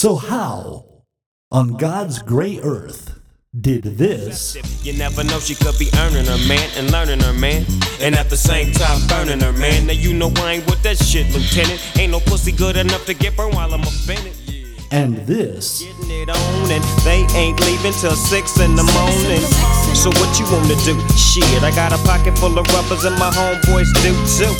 So, how, on God's gray earth, did this You never know, she could be earning her man and learning her man. And at the same time, burning her man. Now you know I ain't with that shit, Lieutenant. Ain't no pussy good enough to get burned while I'm offended. and this Getting it on, and they ain't leaving till six in the morning. So what you wanna do? Shit, I got a pocket full of rubbers and my homeboys do too.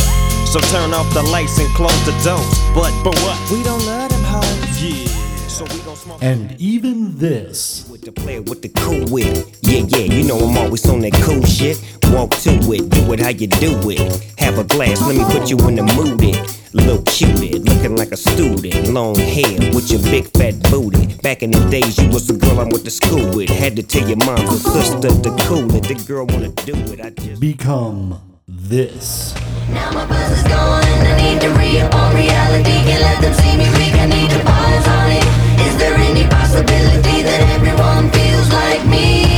So turn off the lights and close the doors. But, but what? We don't love them hoes. Yeah. So we gon' smoke and even this. with the player with the cool wit. Yeah, yeah, you know I'm always on that cool shit. Walk to it, do it how you do it. Have a glass, let me put you in the mood. It. Little cutie, looking like a student. Long hair with your big fat booty. Back in the days, you was the girl I went to school with. Had to tell your mom or sister to cool it. The girl wanna do it, I just. Become this. Now my buzz is gone and I need to re-up on reality Can't let them see me weak, I need to pause on it Is there any possibility that everyone feels like me?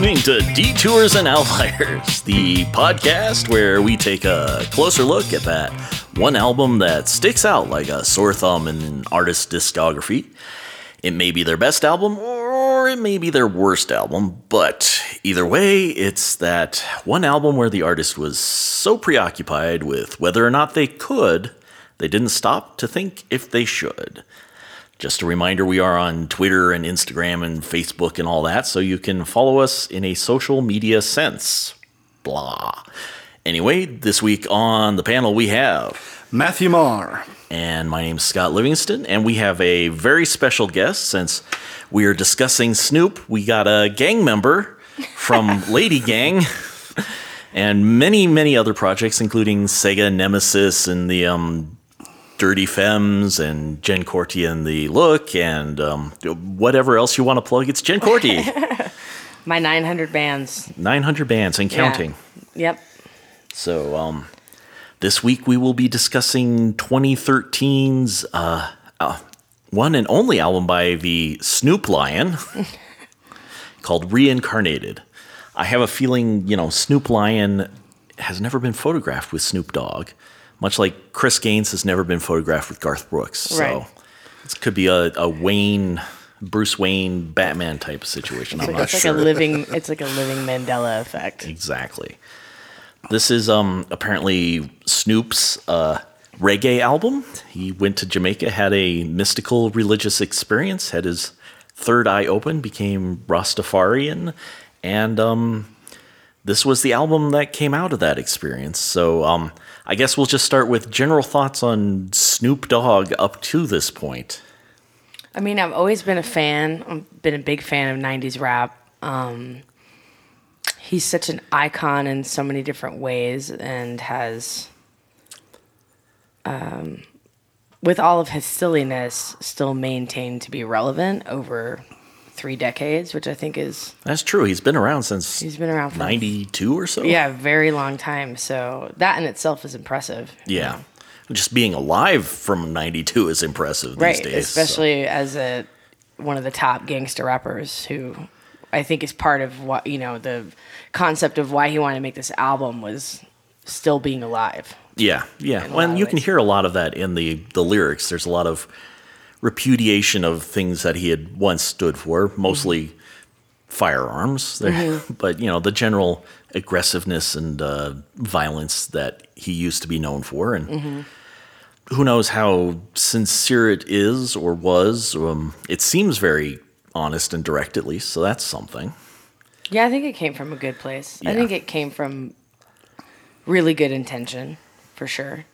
Listening to Detours and Outliers, the podcast where we take a closer look at that one album that sticks out like a sore thumb in an artist's discography. It may be their best album, or it may be their worst album, but either way, it's that one album where the artist was so preoccupied with whether or not they could, they didn't stop to think if they should. Just a reminder we are on Twitter and Instagram and Facebook and all that, so you can follow us in a social media sense. Blah. Anyway, this week on the panel we have, Matthew Marr. and my name's Scott Livingston, and we have a very special guest since we are discussing Snoop. We got a gang member from Lady Gang. And many, many other projects, including Sega Nemesis and the um, Dirty Femmes and Jen Corti and the Look and um, whatever else you want to plug. It's Jen Corti. My 900 bands. 900 bands and Yeah. counting. Yep. So um, this week we will be discussing 2013's uh, uh, one and only album by the Snoop Lion called Reincarnated. I have a feeling, you know, Snoop Lion has never been photographed with Snoop Dogg, much like Chris Gaines has never been photographed with Garth Brooks. So Right. this could be a, a Wayne, Bruce Wayne, Batman type of situation. I'm It's, not like sure. a living. It's like a living Mandela effect. Exactly. This is um apparently Snoop's uh, reggae album. He went to Jamaica, had a mystical religious experience, had his third eye open, became Rastafarian, and um, this was the album that came out of that experience. So um, I guess we'll just start with general thoughts on Snoop Dogg up to this point. I mean, I've always been a fan. I've been a big fan of '90s rap. Um, he's such an icon in so many different ways, and has, um, with all of his silliness, still maintained to be relevant over three decades, which I think is That's true. He's been around since he's been around '92 or so. yeah, very long time. So that in itself is impressive. Yeah. Just being alive from 92 is impressive these right days. so- especially as a one of the top gangster rappers who i think is part of what you know the concept of why he wanted to make this album was still being alive Yeah, yeah. Well, you can hear a lot of that in the, the lyrics. There's a lot of repudiation of things that he had once stood for, mostly Mm-hmm. firearms. There- But, you know, the general aggressiveness and uh, violence that he used to be known for. And Mm-hmm. who knows how sincere it is or was. Um, it seems very honest and direct, at least. So that's something. yeah i think it came from a good place i think it came from really good intention for sure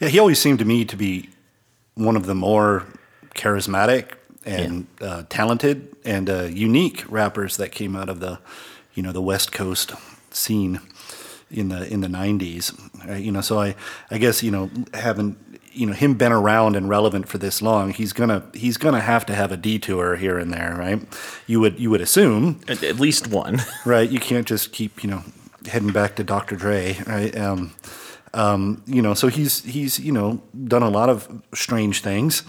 Yeah, he always seemed to me to be one of the more charismatic and uh, talented and uh, unique rappers that came out of the, you know, the West Coast scene. in the in the '90s. Right? You know, so I I guess you know having you know him been around and relevant for this long, he's gonna he's gonna have to have a detour here and there, right? You would you would assume, At, at least one. right? You can't just keep you know heading back to Dr. Dre, right? Um, um, you know, so he's he's you know done a lot of strange things.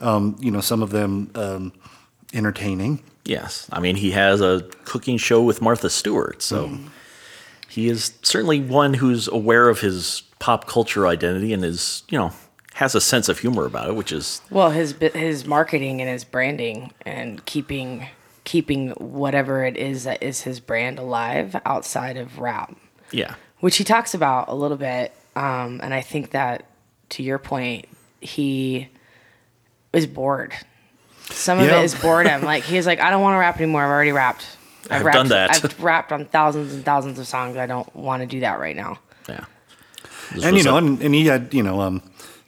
Um, you know, some of them um, entertaining. yes. I mean, he has a cooking show with Martha Stewart, so Mm. he is certainly one who's aware of his pop culture identity and is, you know, has a sense of humor about it, which is Well, his his marketing and his branding and keeping keeping whatever it is that is his brand alive outside of rap, yeah. which he talks about a little bit. Um, and I think that, to your point, he is bored. Some of Yeah. it is boredom. like he's like, I don't want to rap anymore. I've already rapped. I've rapped, done that. I've rapped on thousands and thousands of songs. I don't want to do that right now. Yeah. This and you know, and, and he had you know um,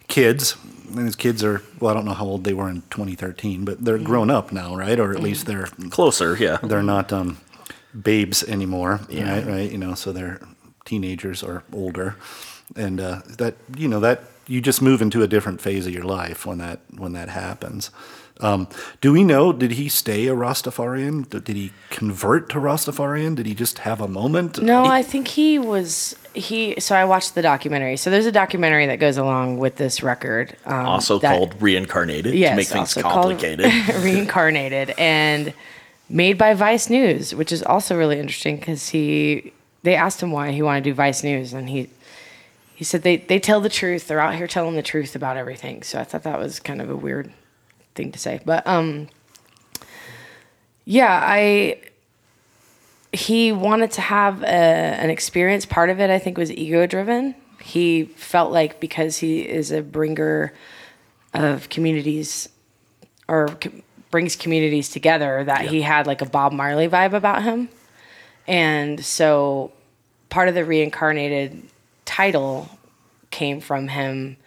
kids, and his kids are well, I don't know how old they were in 2013, but they're grown up now, right? Or at least they're closer, yeah. they're not um, babes anymore, Yeah. right? Right? You know, so they're teenagers or older, and uh, that you know that you just move into a different phase of your life when that when that happens. Um, do we know? Did he stay a Rastafarian? Did did he convert to Rastafarian? Did he just have a moment? No, I think he was he. So I watched the documentary. So there's a documentary that goes along with this record. Um, also that- called reincarnated yes, to make things also called complicated. reincarnated, and made by Vice News, which is also really interesting because he they asked him why he wanted to do Vice News, and he he said they they tell the truth. They're out here telling the truth about everything. So I thought that was kind of a weird thing to say, but um, yeah, I he wanted to have a, an experience. Part of it, I think, was ego driven. He felt like because he is a bringer of communities or brings communities together, that he had like a Bob Marley vibe about him. And so part of the reincarnated title came from him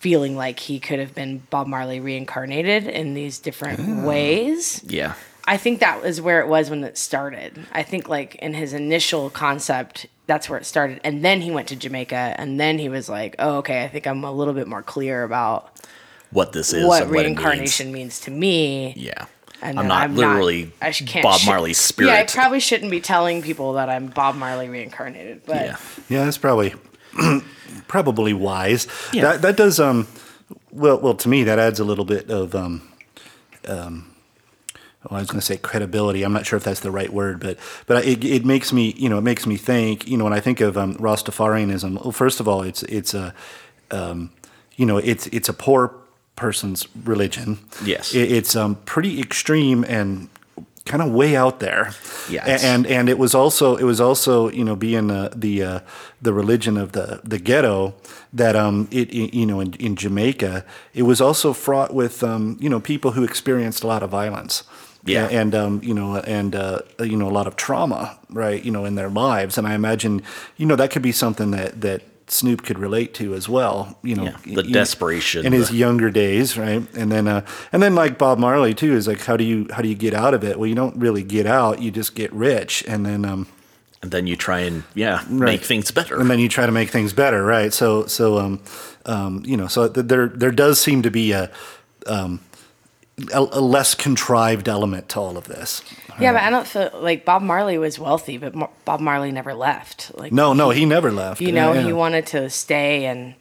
feeling like he could have been Bob Marley reincarnated in these different ah. ways. yeah. I think that was where it was when it started. I think like in his initial concept, that's where it started. And then he went to Jamaica and then he was like, "Oh, okay, I think I'm a little bit more clear about What this is what and what reincarnation means. to me." Yeah. And I'm then not literally I sh- can't Bob sh- Marley's Yeah, I probably shouldn't be telling people that I'm Bob Marley reincarnated, but Yeah. Yeah, that's probably probably wise. Yeah. That that does um well well to me that adds a little bit of um um well, I was going to say credibility. I'm not sure if that's the right word, but but it, it makes me you know it makes me think you know when I think of um, Rastafarianism. Well, first of all, it's it's a um, you know it's it's a poor person's religion. Yes. It- it's um, pretty extreme and kind of way out there. Yeah, A- and and it was also it was also you know being uh, the uh, the religion of the the ghetto that um it, it- you know in, in Jamaica it was also fraught with um you know people who experienced a lot of violence. Yeah. A- and um, you know, and uh, you know, a lot of trauma, right? You know, in their lives, and I imagine, you know, that could be something that that Snoop could relate to as well. You know, Yeah, the desperation, in his younger days, right? And then, uh, and then like Bob Marley too is like, how do you how do you get out of it? Well, you don't really get out; you just get rich, and then um, And then you try and yeah, Right. make things better. and then you try to make things better, right? So, so um, um, you know, so th- there there does seem to be a um, a, a less contrived element to all of this. Yeah, but I don't feel like Bob Marley was wealthy, but Mar- Bob Marley never left. Like No, no, he never left. you know, Yeah, he wanted to stay and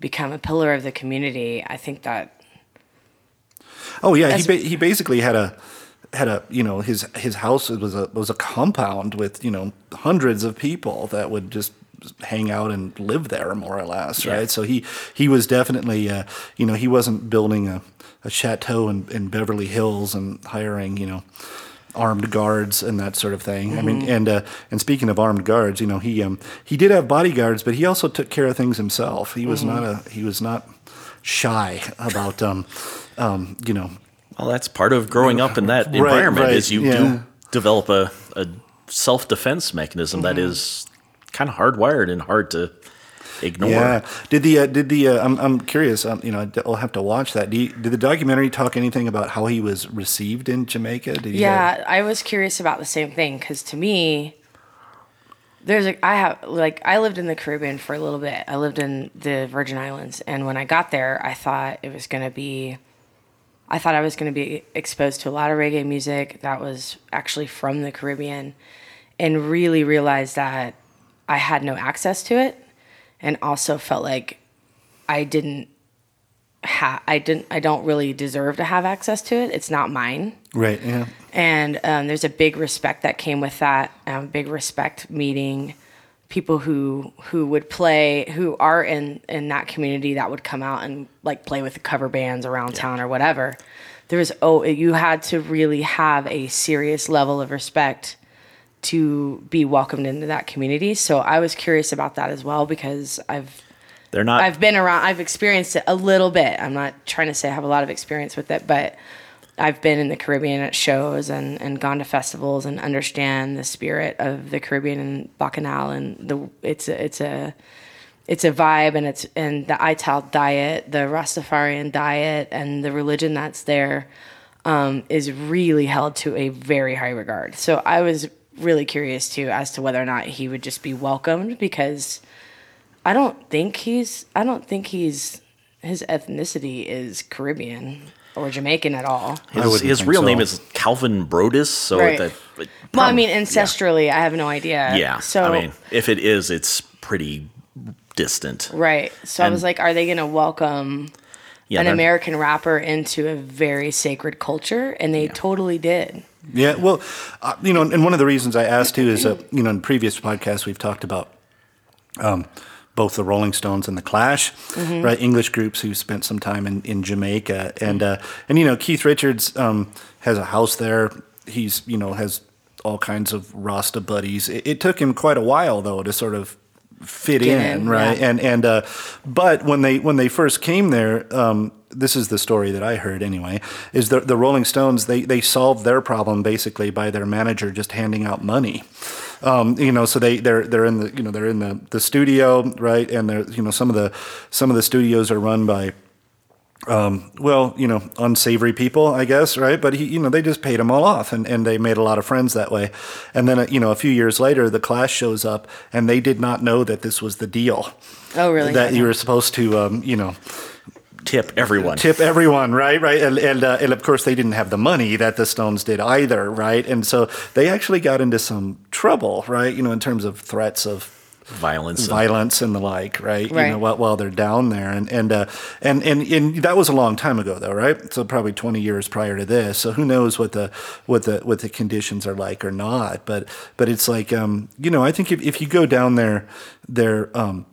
become a pillar of the community. I think that Oh yeah, he As- ba- he basically had a had a you know his his house was a was a compound with you know hundreds of people that would just hang out and live there more or less, Yeah. right? So he he was definitely uh, you know he wasn't building a, a chateau in, in Beverly Hills and hiring you know armed guards and that sort of thing. I mean, and uh, and speaking of armed guards, you know he um he did have bodyguards, but he also took care of things himself. He was not a he was not shy about um um you know well, that's part of growing up in that Right, environment right, is you yeah. do develop a, a self defense mechanism that Mm-hmm. is kind of hardwired and hard to ignore. Yeah. Did the uh, did the uh, I'm I'm curious. Um, you know, I'll have to watch that. Do you, did the documentary talk anything about how he was received in Jamaica? Did he yeah, I was curious about the same thing because to me, there's a I have like I lived in the Caribbean for a little bit. I lived in the Virgin Islands, and when I got there, I thought it was gonna be. I thought I was going to be exposed to a lot of reggae music that was actually from the Caribbean, and really realized that I had no access to it, and also felt like I didn't have I didn't I don't really deserve to have access to it. It's not mine Right. Yeah. and um, there's a big respect that came with that um, big respect meeting people who who would play who are in in that community that would come out and like play with the cover bands around town or whatever there was oh you had to really have a serious level of respect to be welcomed into that community so i was curious about that as well because i've They're not. I've been around. I've experienced it a little bit. I'm not trying to say I have a lot of experience with it, but I've been in the Caribbean at shows and, and gone to festivals and understand the spirit of the Caribbean and Bacchanal and the it's a it's a it's a vibe and it's and the Ital diet, the Rastafarian diet, and the religion that's there um, is really held to a very high regard. So I was really curious too as to whether or not he would just be welcomed because I don't think he's I don't think he's his ethnicity is Caribbean or Jamaican at all. His his real so. name is Calvin Broadus. So Right. that. but Well, I mean ancestrally, I have no idea. Yeah. So I mean, if it is, it's pretty distant. right. So I was like, are they going to welcome Yeah. an American rapper into a very sacred culture? And they totally did. Yeah, well, uh, you know, and one of the reasons I asked too is, uh, you know, in previous podcasts we've talked about um, both the Rolling Stones and the Clash, right? English groups who spent some time in, in Jamaica, and uh, and you know, Keith Richards um, has a house there. He's you know has all kinds of Rasta buddies. It, it took him quite a while though to sort of fit in, in, right? yeah. And and uh, but when they when they first came there, um, this is the story that I heard anyway. Is the the Rolling Stones they they solved their problem basically by their manager just handing out money. Um, you know, so they they're they're in the you know they're in the, the studio, right? And they're you know some of the some of the studios are run by um, well, you know, unsavory people, I guess, right? But he, you know, they just paid them all off, and, and they made a lot of friends that way. And then, you know, a few years later, the Clash shows up, and they did not know that this was the deal. Oh, really? That you were supposed to, um, you know, tip everyone. tip everyone, right? Right, and and, uh, and of course they didn't have the money that the Stones did either, right? And so they actually got into some trouble, right? You know, in terms of threats of Violence. violence and the like, right? right? You know, while, while they're down there, and and, uh, and and and that was a long time ago, though, right? So probably twenty years prior to this. So who knows what the what the what the conditions are like or not? But but it's like, um, you know, I think if, if you go down there, there. Um,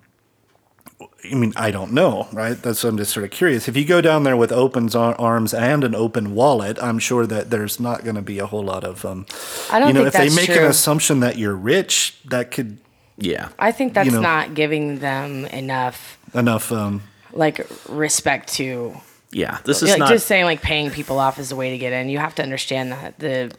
I mean, I don't know, right? That's I'm just sort of curious. If you go down there with open arms and an open wallet, I'm sure that there's not going to be a whole lot of, um, I don't you know, think if they make true. an assumption that you're rich, that could yeah. I think that's you know- not giving them enough enough. Um, like respect to Yeah. This is like not. just saying like paying people off is the way to get in. You have to understand that the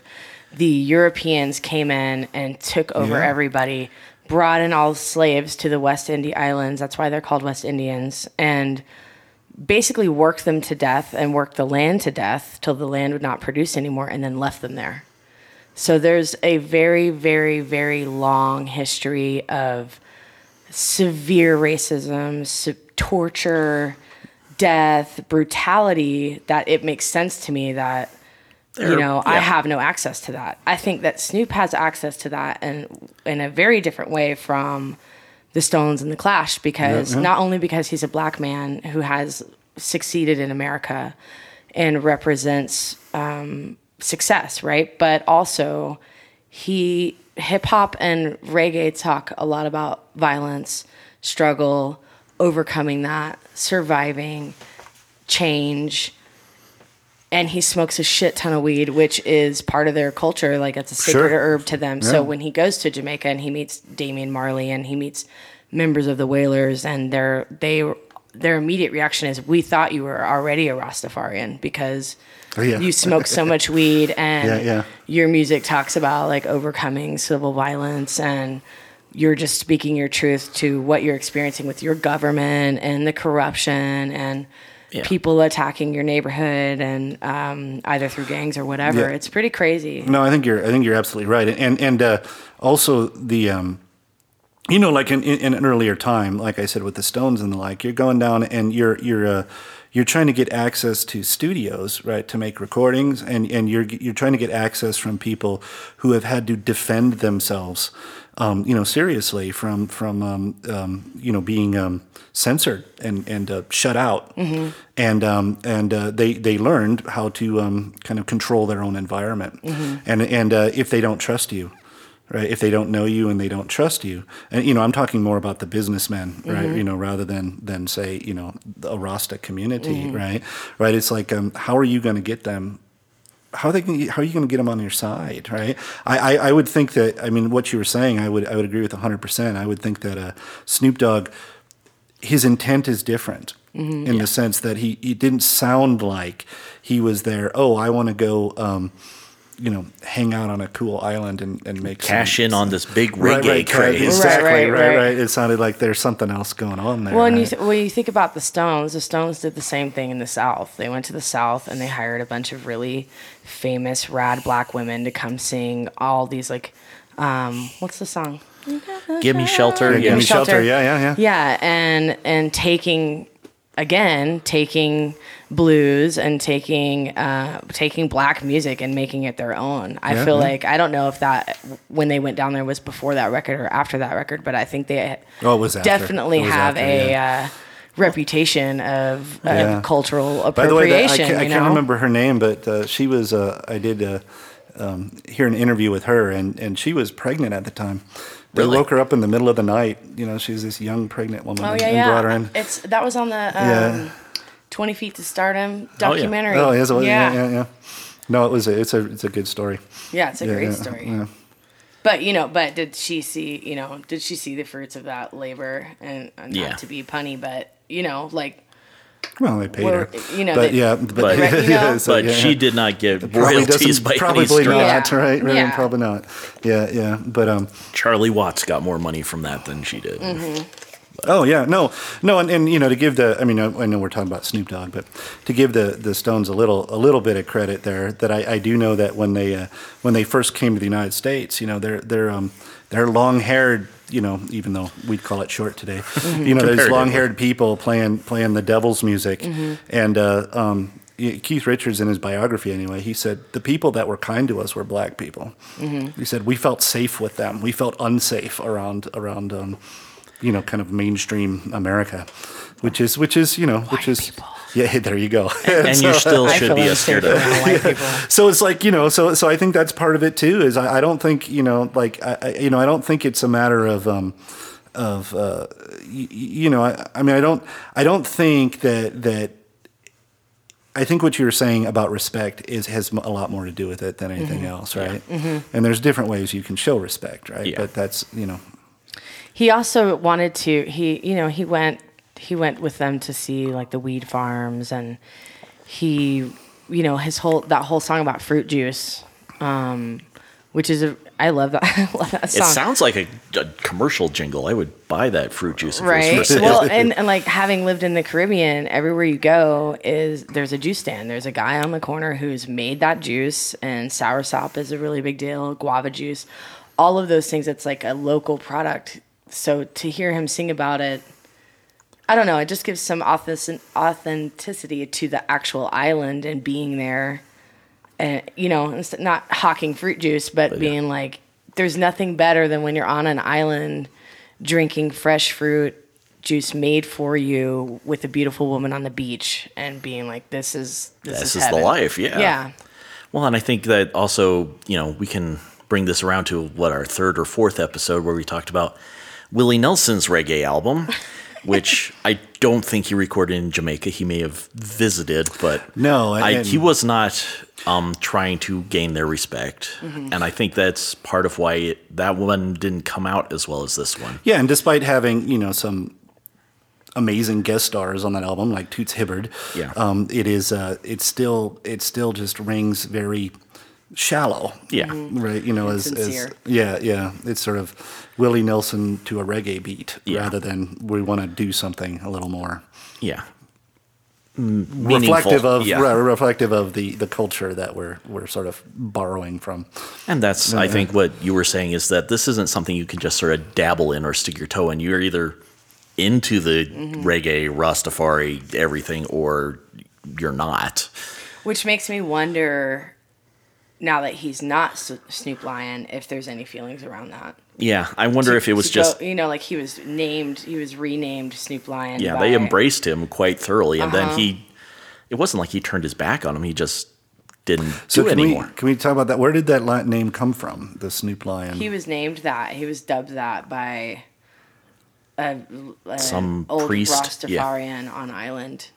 the Europeans came in and took over Yeah. everybody, brought in all slaves to the West Indy Islands. That's why they're called West Indians, and basically worked them to death and worked the land to death till the land would not produce anymore, and then left them there. So there's a very, very, very long history of severe racism, se- torture, death, brutality that it makes sense to me that you They're- know I have no access to that. I think that Snoop has access to that and in a very different way from the Stones and the Clash because not only because he's a black man who has succeeded in America and represents um, success, right? But also he hip hop and reggae talk a lot about violence, struggle, overcoming that, surviving, change. And he smokes a shit ton of weed, which is part of their culture. Like it's a sacred Sure. herb to them. So when he goes to Jamaica and he meets Damian Marley and he meets members of the Wailers, and their they their immediate reaction is, "We thought you were already a Rastafarian because Oh, yeah. you smoke so much weed and Yeah, yeah. your music talks about like overcoming civil violence and." You're just speaking your truth to what you're experiencing with your government and the corruption and Yeah. people attacking your neighborhood and um, either through gangs or whatever. Yeah. It's pretty crazy. no, I think you're. I think you're absolutely right. And and uh, also the um, you know, like in, in, an earlier time, like I said with the Stones and the like, you're going down and you're you're uh, you're trying to get access to studios, right, to make recordings, and, and you're you're trying to get access from people who have had to defend themselves, um, you know, seriously from from um, um, you know being um, censored and and uh, shut out, and um, and uh, they they learned how to um, kind of control their own environment, and and uh, if they don't trust you right? If they don't know you and they don't trust you, and you know, I'm talking more about the businessmen, right? You know, rather than than say, you know, a Rasta community, right? Right? It's like, um, how are you going to get them? How are they? Gonna, how are you going to get them on your side, right? I, I I would think that. I mean, what you were saying, I would I would agree with 100. percent I would think that uh, Snoop Dogg, his intent is different. In the sense that he, he didn't sound like he was there. Oh, I want to go, um, you know, hang out on a cool island and, and make some- Cash in on this big Right, reggae right, craze. Exactly, Right, right, right, right, right. It sounded like there's something else going on there. Well, and you th- well, you think about the Stones. The Stones did the same thing in the South. They went to the South and they hired a bunch of really famous, rad black women to come sing all these like, um, what's the song? Give me shelter. Yeah, Yeah, Give Me Shelter, yeah, yeah, yeah. Yeah, and and taking again taking blues and taking uh, taking black music and making it their own. I Yeah, feel yeah. like I don't know if that when they went down there was before that record or after that record, but I think they Oh, was definitely It was have after, a yeah. uh, reputation of, cultural By the way, that- I, appropriation. can't, I can't remember her name, but uh, she was. Uh, I did uh, um, hear an interview with her, and, and she was pregnant at the time. They Really? woke her up in the middle of the night. You know, she was this young pregnant woman, Oh and, yeah, and yeah. brought her in. It's that was on the um, Yeah. Twenty Feet to Stardom Oh, yeah. documentary. Oh, yes, it was. Yeah. yeah. yeah, yeah, No, it was. A, it's a. It's a good story. Yeah, it's a Yeah, great yeah, story. yeah. But you know, but did she see? You know, did she see the fruits of that labor? And, and Yeah. not to be punny, but you know, like Well, they paid her. you know, but they- yeah, But- but, Right, you know? so, but yeah, she yeah. did not get royalties doesn't- by any probably stretch. not, Yeah. right? Right, Yeah. probably not. Yeah, yeah, but um, Charlie Watts got more money from that than she did. Mm-hmm. Oh yeah, no, no, and, and you know to give the, I mean, I, I know we're talking about Snoop Dogg, but to give the the Stones a little a little bit of credit there, that I, I do know that when they uh, when they first came to the United States, you know, they're they're um they're long haired, you know, even though we'd call it short today, you know, there's long haired people playing playing the devil's music, and uh, um. Keith Richards, in his biography anyway, he said the people that were kind to us were black people. He said we felt safe with them. We felt unsafe around around um, you know, kind of mainstream America, which is which is you know, which is yeah. There you go. And you still should feel be unsafe scared of. around white people. so it's like you know, so so I think that's part of it too. Is I, I don't think you know, like I, I you know, I don't think it's a matter of um, of uh, you, you know, I, I mean, I don't I don't think that that. I think what you were saying about respect is has a lot more to do with it than anything Mm-hmm. else, right? And there's different ways you can show respect, right? Yeah. But that's you know, He also wanted to. He, you know, he went. He went with them to see like the weed farms, and he, you know, his whole that whole song about fruit juice, um, which is a. I love that. I love that It sounds like a, a commercial jingle. I would buy that fruit juice. Right well and, and like having lived in the caribbean everywhere you go is there's a juice stand there's a guy on the corner who's made that juice and soursop is a really big deal guava juice all of those things it's like a local product so to hear him sing about it i don't know it just gives some authenticity to the actual island and being there. And you know not hawking fruit juice but being like there's nothing better than when you're on an island drinking fresh fruit juice made for you with a beautiful woman on the beach and being like this is this, This is, is the life, yeah. yeah. Well, and I think that also, you know, we can bring this around to what our third or fourth episode where we talked about Willie Nelson's reggae album, which I don't think he recorded in Jamaica. He may have visited, but No, I, he was not um, trying to gain their respect. And I think that's part of why it, that one didn't come out as well as this one. Yeah, and despite having you know some amazing guest stars on that album, like Toots Hibbert, Yeah. um, it is uh, it still it still just rings very shallow. Yeah. Mm-hmm. right. You know, as, as yeah, yeah, it's sort of Willie Nelson to a reggae beat Yeah. rather than we want to do something a little more. Yeah. Mm, meaningful. reflective of yeah. re- reflective of the the culture that we're we're sort of borrowing from. And that's, I think, what you were saying is that this isn't something you can just sort of dabble in or stick your toe in. You're either into the mm-hmm. reggae, Rastafari, everything, or you're not. Which makes me wonder now that he's not Snoop Lion if there's any feelings around that. Yeah, I wonder if it was To go- just. you know like he was named he was renamed Snoop Lion. Yeah, by- they embraced him quite thoroughly, and Uh-huh. then he. It wasn't like he turned his back on him. He just didn't So do it can anymore. we can we talk about that? Where did that li- name come from? The Snoop Lion. He was named that. He was dubbed that by a, a Some old priest, yeah. Rastafarian on island.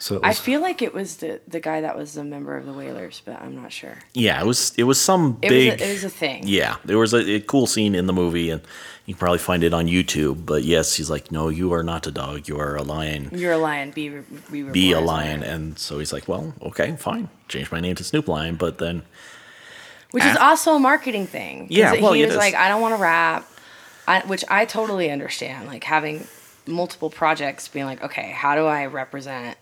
So it I feel like it was the the guy that was a member of the Wailers, but I'm not sure. Yeah, it was. It was some It big. was a, it was a thing. Yeah, there was a, a cool scene in the movie, and you can probably find it on YouTube. But yes, he's like, "No, you are not a dog. You are a lion. You're a lion. Be be, Be a lion." And so he's like, "Well, okay, fine. Change my name to Snoop Lion." But then, which is ah. also a marketing thing. Yeah, well, he was like, I don't want to rap, I, which I totally understand. Like having multiple projects, being like, okay, how do I represent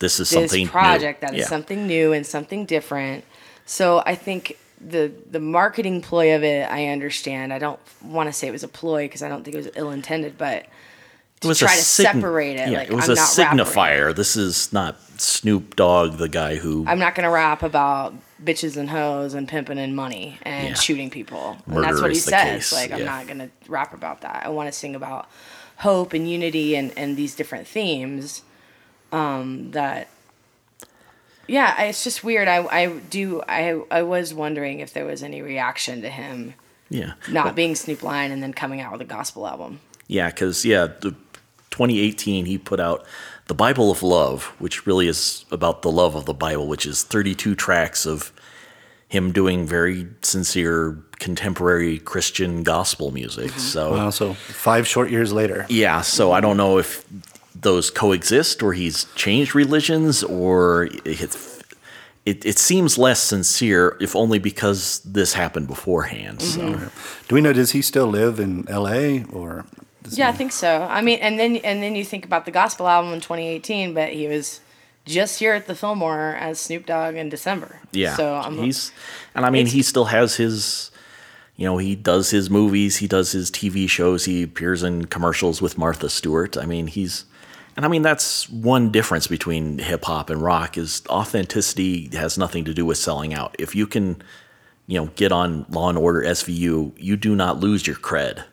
this is this something new. project that is Yeah. something new and something different? So I think the the marketing ploy of it, I understand. I don't want to say it was a ploy because I don't think it was ill intended, but It was try to sign- separate it, Yeah, like, it was I'm a rapping. signifier. This is not Snoop Dogg, the guy who. I'm not gonna rap about bitches and hoes and pimping and money and Yeah. shooting people. And Murder that's what he is says. case, Like I'm not gonna rap about that. I want to sing about hope and unity and and these different themes. Um, that. Yeah, I- it's just weird. I I do I I was wondering if there was any reaction to him yeah, not being Snoop Lion and then coming out with a gospel album. Yeah, because yeah, the 2018 he put out the Bible of Love, which really is about the love of the Bible, which is 32 tracks of him doing very sincere contemporary Christian gospel music. So Wow, so five short years later. yeah, so I don't know if those coexist or he's changed religions or it, it, it seems less sincere, if only because this happened beforehand. So. Mm-hmm. Do we know? Does he still live in L.A. or? does Yeah, I think so. I mean, and then and then you think about the gospel album in 2018, but he was just here at the Fillmore as Snoop Dogg in December. Yeah. So I'm he's, and I mean, he still has his, you know, he does his movies, he does his TV shows, he appears in commercials with Martha Stewart. I mean, he's, and I mean, that's one difference between hip hop and rock is authenticity has nothing to do with selling out. If you can, you know, get on Law and Order SVU, you do not lose your cred.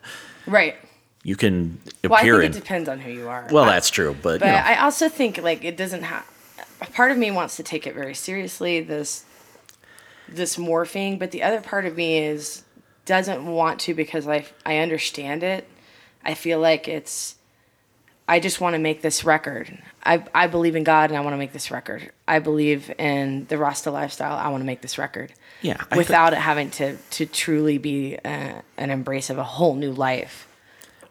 right. You can Well, I appear think in. it depends on who you are. well, I- that's true, but, But you know, I also think like it doesn't have. A part of me wants to take it very seriously. This this morphing, but the other part of me is doesn't want to because I I understand it. I feel like it's. I just want to make this record. I I believe in God and I want to make this record. I believe in the Rasta lifestyle. I want to make this record. Yeah, I Without it having to to truly be uh, an embrace of a whole new life.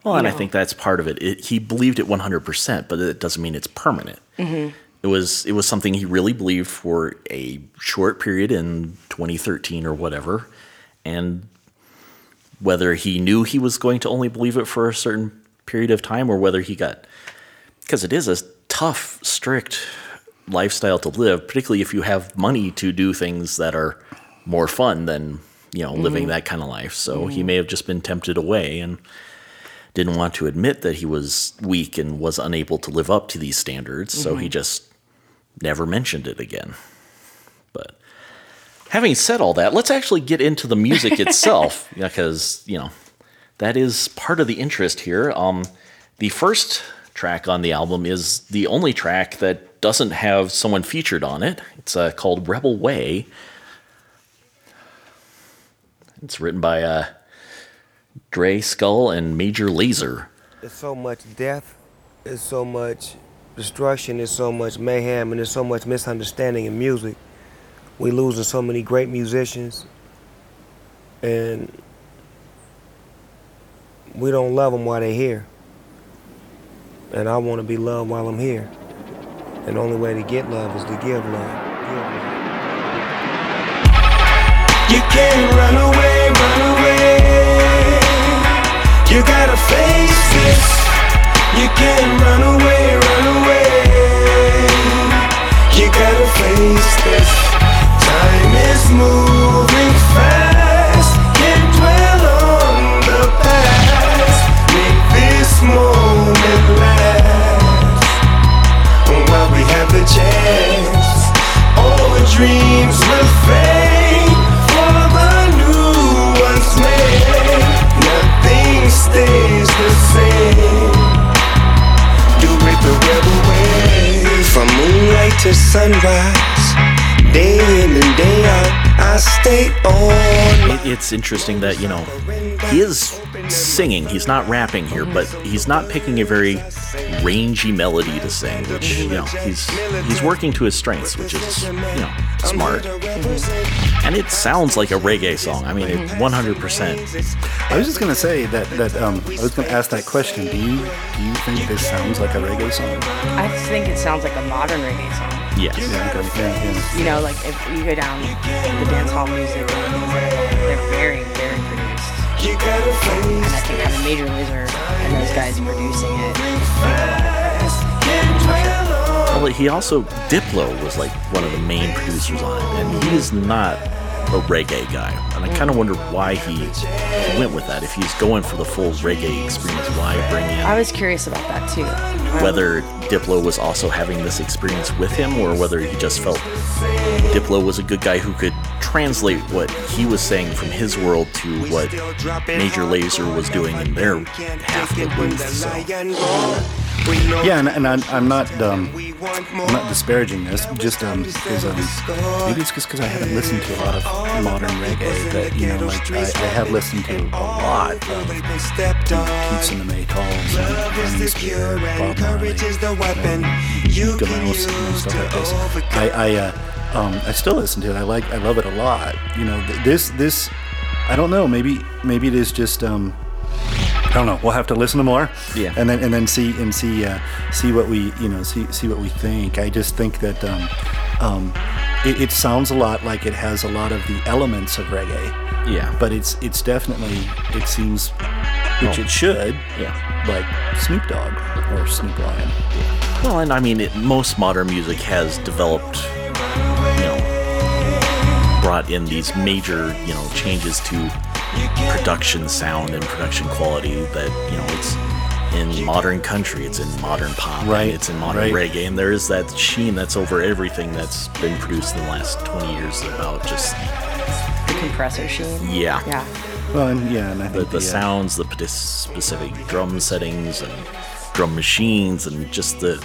Well, and I think that's part of it. it. He believed it 100%, but it doesn't mean it's permanent. Mm-hmm. It was it was something he really believed for a short period in 2013 or whatever, and whether he knew he was going to only believe it for a certain period of time or whether he got because it is a tough, strict lifestyle to live, particularly if you have money to do things that are more fun than you know living mm-hmm. that kind of life. So he mm-hmm. may have just been tempted away and didn't want to admit that he was weak and was unable to live up to these standards. So he mm-hmm. just never mentioned it again. But having said all that, let's actually get into the music itself because you know that is part of the interest here. Um, the first track on the album is the only track that doesn't have someone featured on it. It's uh, called Rebel Way. It's written by uh, Dre Skull and Major Lazer. There's so much death, there's so much destruction, there's so much mayhem, and there's so much misunderstanding in music. We losing so many great musicians, and we don't love them while they're here. And I want to be loved while I'm here. And the only way to get love is to give love. You can't run away, run away. You gotta face this. You can't run away, run away. You gotta face this. Time is moving. this moment lasts while we have the chance. All the dreams will fade for the new ones made. Nothing stays the same. Do it the rebel way. From moonlight to sunrise, day in and day out. I stay on. It, it's interesting that you know he is singing. He's not rapping here, but he's not picking a very rangy melody to sing, which you know he's he's working to his strengths, which is you know smart. And it sounds like a reggae song. I mean, it 100. percent I was just gonna say that that um, I was gonna ask that question. Do you do you think this sounds like a reggae song? I think it sounds like a modern reggae song. Yes. Yeah, okay, yeah, yeah. You know, like if you go down the dance hall music, and things like they're very, very produced. And I think having Major Lazer and those guys producing it. Well, he also Diplo was like one of the main producers on it, and he is not a reggae guy. And I kind of mm. wonder why he went with that. If he's going for the full reggae experience, why bring it. I was curious about that too. Whether Diplo was also having this experience with him, or whether he just felt Diplo was a good guy who could translate what he was saying from his world to what Major Lazer was doing in their half of the booth. So. Yeah, and, and I'm, I'm not um, I'm not disparaging this. Just um, um maybe it's just because I haven't listened to a lot of modern reggae. That you know, like I, I have listened to a lot of Keats and the Maytals and Ryan Spear, Bob Marley, um, Mickey and stuff like this. I I, uh, um, I still listen to it. I like I love it a lot. You know, th- this this I don't know. Maybe maybe it is just um. I don't know. We'll have to listen to more, Yeah. and then and then see and see uh, see what we you know see see what we think. I just think that um, um, it, it sounds a lot like it has a lot of the elements of reggae, Yeah, but it's it's definitely it seems which Oh. it should yeah. like Snoop Dogg or Snoop Lion. Well, and I mean, it, most modern music has developed, you know, brought in these major, you know, changes to production sound and production quality that, you know, it's in modern country, it's in modern pop, and Right, it's in modern right. reggae, and there is that sheen that's over everything that's been produced in the last 20 years about just, The compressor sheen. yeah. Yeah. Well, and yeah, and I the, think the uh, sounds, the specific drum settings and drum machines, and just the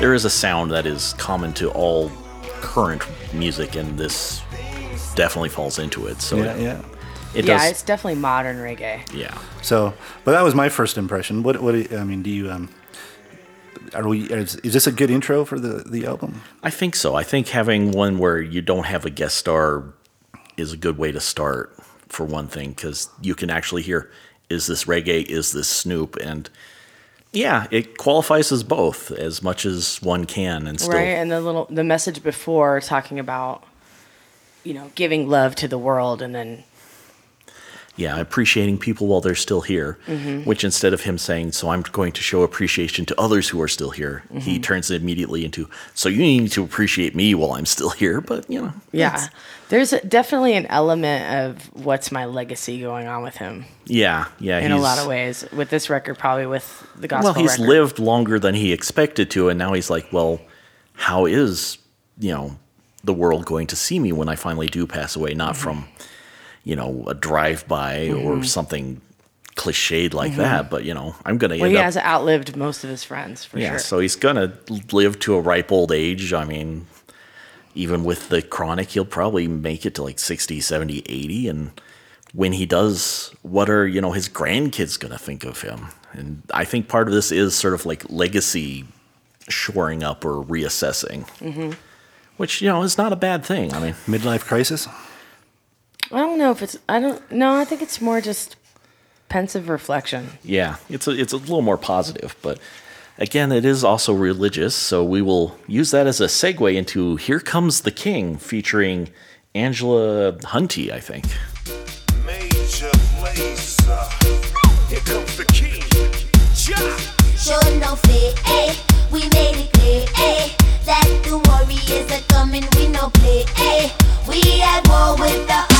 there is a sound that is common to all current music, and this definitely falls into it. So Yeah, it, yeah. It yeah, does. it's definitely modern reggae. yeah, So, but that was my first impression. What what do you- I mean? Do you um? Are we? Is, is this a good intro for the the album? I think so. I think having one where you don't have a guest star is a good way to start for one thing because you can actually hear is this reggae, is this Snoop, and yeah, it qualifies as both as much as one can, and still right and the little the message before talking about you know giving love to the world and then yeah, appreciating people while they're still here. Mm-hmm. Which instead of him saying, "So I'm going to show appreciation to others who are still here," Mm-hmm. he turns it immediately into, "So you need to appreciate me while I'm still here." But you know, yeah there's a, definitely an element of what's my legacy going on with him yeah, yeah. in a lot of ways with this record probably with the gospel Well, he's record. lived longer than he expected to, and now he's like, "Well, how is you know the world going to see me when I finally do pass away? Not Mm-hmm. from you know a drive-by or something." cliched like that but you know i'm gonna Mm-hmm. well end he up has outlived most of his friends for sure. Yeah, sure so he's gonna live to a ripe old age. I mean, even with the chronic, he'll probably make it to like 60, 70, 80. And when he does, what are, you know, his grandkids gonna think of him? And I think part of this is sort of like legacy shoring up or reassessing, Mm-hmm. which, you know, is not a bad thing. I mean, Midlife crisis. I don't know if it's i don't no i think it's more just pensive reflection yeah, it's a, it's a little more positive, but again, it is also religious. So we will use that as a segue into Here Comes the King featuring Angela Hunte, I think. Major Lazer. Here comes the king. Ja. Show no fear, eh? We made it clear, eh? That the warriors are coming, we no play, eh? We at war with the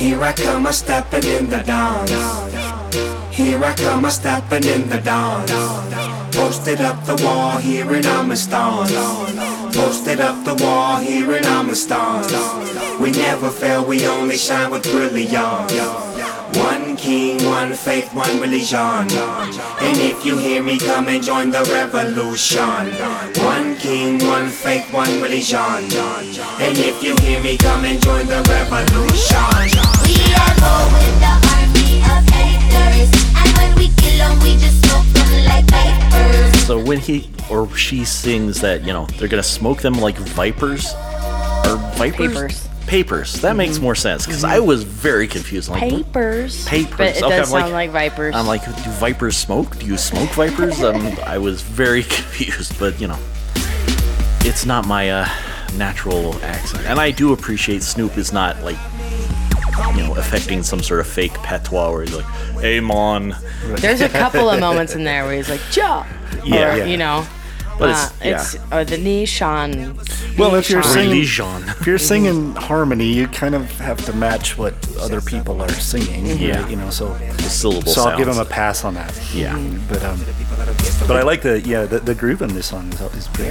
here I come, I'm stepping in the dance. Here I come, I'm stepping in the dawn. Posted up the wall here in Amistad. Posted up the wall here in Amistad. We never fail, we only shine with brilliance. One king, one faith, one religion. And if you hear me, come and join the revolution. One king, one faith, one religion. And if you hear me, come and join the revolution. We are war with he or she sings that, you know, they're gonna smoke them like vipers or vipers. Papers. Papers. That makes more sense because I was very confused. I'm Like, Papers. Papers. But it Okay, does I'm sound like, vipers. I'm like, do vipers smoke? Do you smoke vipers? um, I was very confused, but you know, it's not my uh, natural accent, and I do appreciate Snoop is not like, you know, affecting some sort of fake patois where he's like, "Hey, mon." There's a couple of moments in there where he's like, "Ja," Yeah. or, Yeah. you know. But uh, it's- yeah. it's or the Nishan. Well, if you're singing, if you're singing harmony, you kind of have to match what other people are singing. right? Yeah. you know, so The syllable so I'll give him a pass on that. Yeah. But um, but I like the yeah the, the groove in this song is is pretty.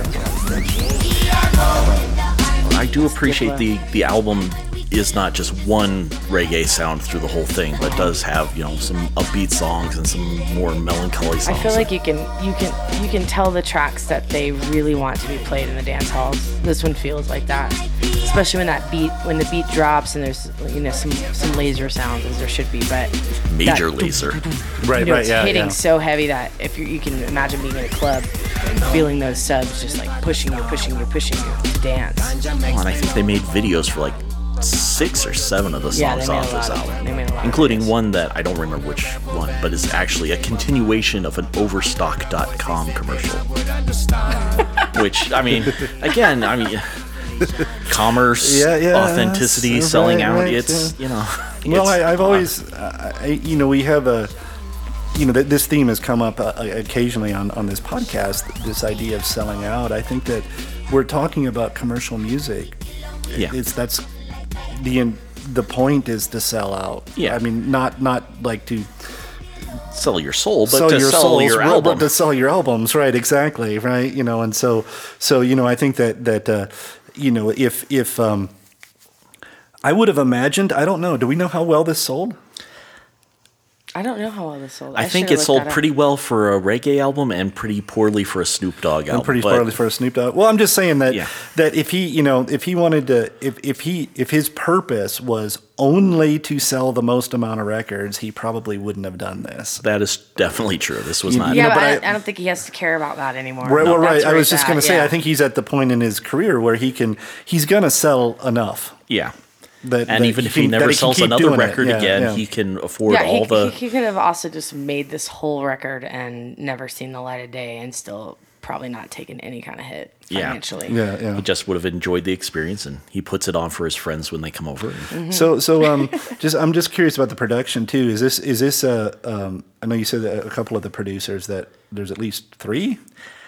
I do appreciate the the album is not just one reggae sound through the whole thing, but does have you know some upbeat songs and some more melancholy songs. I feel like you can you can you can tell the tracks that they really want to be played in the dance halls. This one feels like that, especially when that beat when the beat drops and there's you know some some laser sounds as there should be, but major that- laser. Right, you know, right, it's yeah, hitting yeah. so heavy that if you you can imagine being in a club feeling those subs just like pushing you, pushing you, pushing you to dance. Well, and I think they made videos for like six or seven of the songs made a off this of- album, they made a lot of including one that I don't remember which one, but is actually a continuation of an Overstock.com commercial. which I mean, again, I mean. Commerce, Yeah, yeah, authenticity, that's- selling right, out. right, it's yeah. you know. Well, I, I've always, uh, I, you know, we have a, you know, th- this theme has come up uh, occasionally on, on this podcast. This idea of selling out. I think that we're talking about commercial music. Yeah. it's that's the the point is to sell out. Yeah. I mean, not not like to sell your soul, but sell to your sell souls, your well, album. but to sell your albums, right? Exactly, right? You know, and so so you know, I think that that uh, you know, if if um, I would have imagined, I don't know. Do we know how well this sold? I don't know how well this sold. I, think it sold that up. pretty well for a reggae album and pretty poorly for a Snoop Dogg album. I'm pretty but- poorly for a Snoop Dogg. Well, I'm just saying that Yeah. that if he, you know, if he wanted to, if if he, if his purpose was only to sell the most amount of records, he probably wouldn't have done this. That is definitely true. This was You- not. you Yeah, know, but, but I, I- I don't think he has to care about that anymore. Right, well, right. I was just going to say, yeah. I think he's at the point in his career where he can, he's going to sell enough. Yeah. That, And that even if can- he that never sells keep another record Yeah, again, yeah. he can afford yeah, all he, the. he, he could have also just made this whole record and never seen the light of day and still probably not taken any kind of hit yeah. financially. Yeah, yeah. He just would have enjoyed the experience, and he puts it on for his friends when they come over. Mm-hmm. So, so um, just I'm just curious about the production too. Is this is this a? Um, I know you said that a couple of the producers that there's at least three.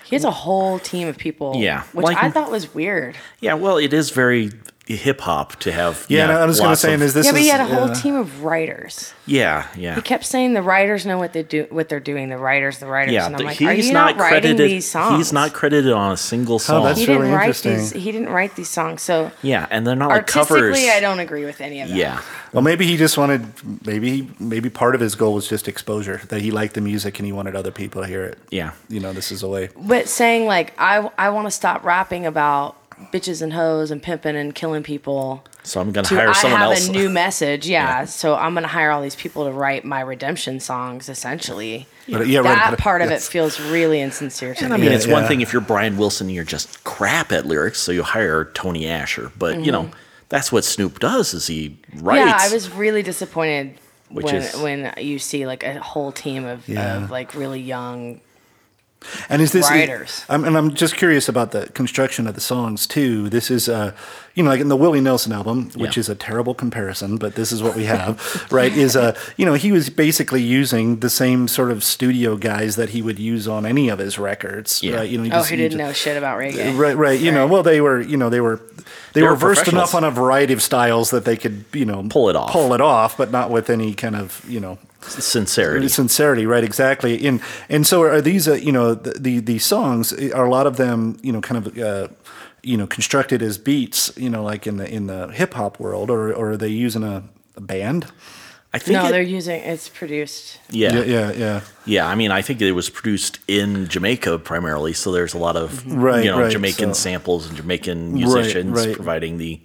He has a whole team of people. Yeah, Which like- I thought was weird. Yeah, well, it is very hip hop to have. Yeah, and I was going to lots say, of- is this? yeah, but he had a whole yeah. team of writers. Yeah, yeah. He kept saying the writers know what they do, what they're doing. The writers, the writers. yeah, and I'm but like, he's are you not, not, writing credited. these songs? He's not credited on a single oh, song. that's He didn't write interesting. these. He didn't write these songs. So yeah, and they're not like covers. artistically, I don't agree with any of that. Yeah, Well, maybe he just wanted. Maybe maybe part of his goal was just exposure. That he liked the music and he wanted other people to hear it. yeah. You know, this is a way. But saying like I I want to stop rapping about bitches and hoes and pimping and killing people. So I'm gonna To hire I someone have else. a new message, yeah. So I'm gonna hire all these people to write my redemption songs, essentially. But, yeah, right, that but- part of it feels really insincere to And I mean, Yeah, it's one thing if you're Brian Wilson and you're just crap at lyrics, so you hire Tony Asher. But you know, that's what Snoop does. Is he writes? Mm-hmm. Yeah, I was really disappointed Which when is- when you see like a whole team of, Yeah. of like really young. And is this Writers. I'm, and I'm just curious about the construction of the songs too. This is, uh, you know, like in the Willie Nelson album, which Yeah. is a terrible comparison, but this is what we have, right? Is uh, you know, he was basically using the same sort of studio guys that he would use on any of his records, Yeah. right? You know, he Oh, just- who didn't just- know shit about reggae? Right, right. You know, well, they were, you know, they were, they, They were, were versed enough on a variety of styles that they could, you know, Pull it off. pull it off, but not with any kind of, you know, Sincerity. sincerity, right? Exactly. And and so are these, uh, you know, the, the these songs are a lot of them, you know, kind of, uh, you know, constructed as beats, you know, like in the in the hip hop world, or or are they using a, a band? I think No, it- they're using it's produced. yeah. yeah, yeah, yeah. Yeah, I mean, I think it was produced in Jamaica primarily, so there's a lot of Right, you know right, Jamaican so- samples and Jamaican Right, musicians right. providing the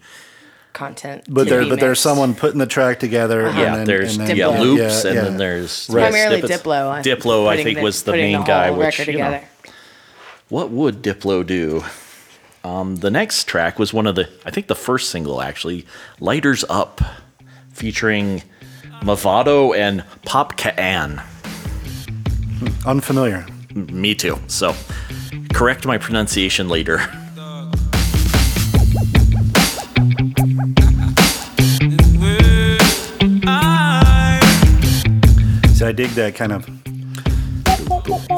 content. But there, but there's someone putting the track together. and yeah. then- there's and then- yeah loops, yeah, and yeah. then there's Right. primarily snippets. Diplo. Diplo, I think, the- was the main the guy. Which you know, what would Diplo do? Um, the next track was one of the, I think, the first single actually, "Lighters Up," featuring Mavado and Popcaan. Unfamiliar. Me too. So, correct my pronunciation later. I dig that kind of.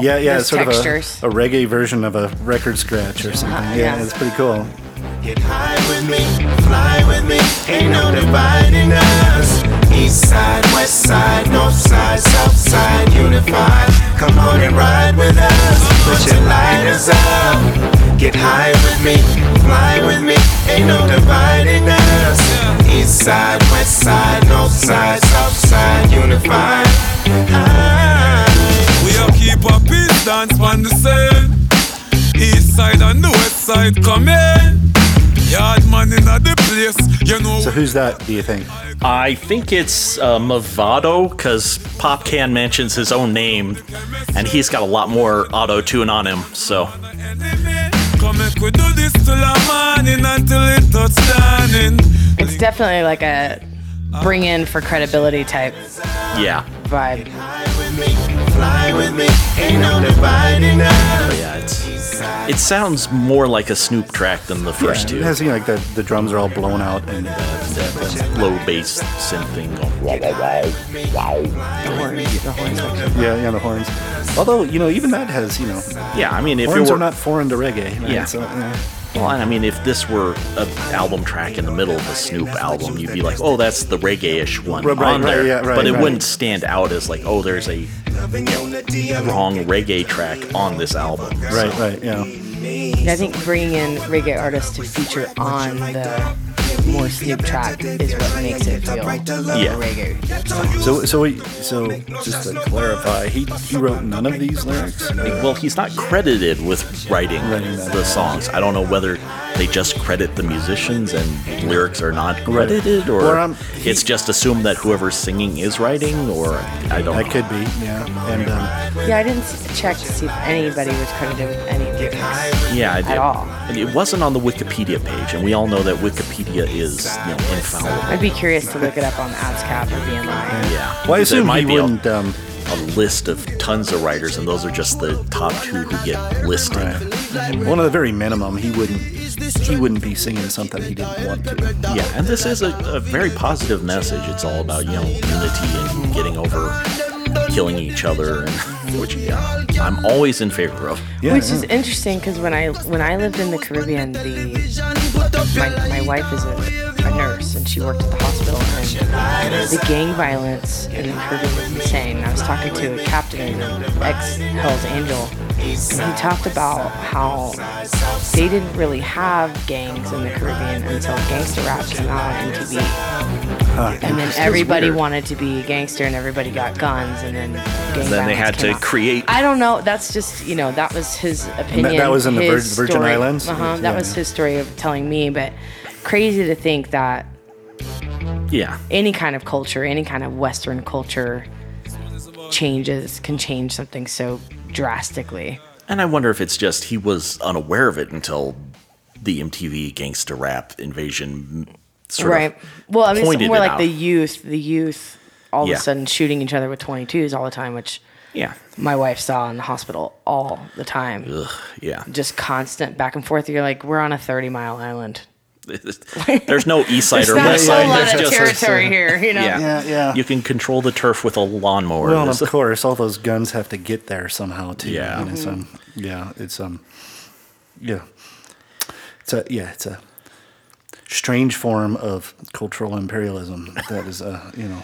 Yeah, yeah, Those it's sort textures. of a, a reggae version of a record scratch or something. Uh-huh, yeah, yeah. it's pretty cool. Get high with me, fly with me, ain't no dividing us. East side, west side, north side, south side, unified. Come on and ride with us. Put your lighters up. Get high with me, fly with me, ain't no dividing us. East side, west side, north side, south side, unified. We are keep a peace dance on the same. East side and the west side come in. Yard man in the place, you know. So who's that? Do you think? I think it's uh, Mavado because Popcaan mentions his own name, and he's got a lot more auto tune on him. So Come make we do this till the morning until it touch dawning. It's definitely like a bring in for credibility type yeah, vibe. Fly with me, ain't no dividing us. yeah, it's it sounds more like a Snoop track than the first It two. has, you know, like the, the drums are all blown out and That low bass synth thing going. Wah, wah, wah. yeah, yeah, the horns. Although you know, even that has you know, Yeah, I mean, if horns it are not foreign to reggae. right? Yeah. So, yeah. Well, and I mean, if this were an album track in the middle of a Snoop album, you'd be like, "Oh, that's the reggae-ish one Right, right, on right, there," yeah, right, but it right. wouldn't stand out as like, "Oh, there's a you know, wrong reggae track on this album." Right, right, yeah. I think bringing in reggae artists to feature on the more Snoop track is what makes it feel Yeah. reggae. So, so, we, so, just to clarify, he he wrote none of these lyrics. Well, he's not credited with writing Writing the songs. I don't know whether they just credit the musicians and lyrics are not credited, or, Or, um, it's just assumed that whoever's singing is writing, or I don't That know. could be, yeah. And um, Yeah, I didn't check to see if anybody was credited with any lyrics. Yeah, I At all. It wasn't on the Wikipedia page, and we all know that Wikipedia is you know infallible. I'd be curious to look it up on ASCAP or BMI. Yeah. well, I assume might he wouldn't. Um, a list of tons of writers, and those are just the top two who get listed. Mm-hmm. one of the very minimum, he wouldn't. He wouldn't be singing something he didn't want to. Yeah, and this is a, a very positive message. It's all about you know unity and getting over killing each other, and which I'm always in favor of. Yeah, Which is interesting because when I when I lived in the Caribbean, the my, my wife is a, a nurse and she worked at the hospital, and the gang violence in the Caribbean was insane. I was talking to a captain in an ex Hell's Angel, and he talked about how they didn't really have gangs in the Caribbean until gangster rap came out on MTV. And then everybody weird. wanted to be a gangster, and everybody got guns, and then gang Then they had came to out. Create. I don't know. That's just you know that was his opinion. that was in the his Vir- Virgin story. Islands? Uh-huh, that Yeah. was his story of telling me. But crazy to think that Yeah, any kind of culture, any kind of Western culture, changes can change something so drastically. and I wonder if it's just he was unaware of it until the MTV gangster rap invasion sort right. well, I mean, it's more like out. the youth. The youth all Yeah. of a sudden shooting each other with 22s all the time, which yeah, my wife saw in the hospital all the time. Ugh, yeah. Just constant back and forth. You're like, we're on a 30 mile island. There's no east side There's or not west a side. whole lot There's of just territory here, you know. Yeah. Yeah, yeah. You can control the turf with a lawnmower. Well, of course, all those guns have to get there somehow too. Yeah. and it's, um, yeah, it's um, yeah, it's a yeah, it's a strange form of cultural imperialism that is uh, you know,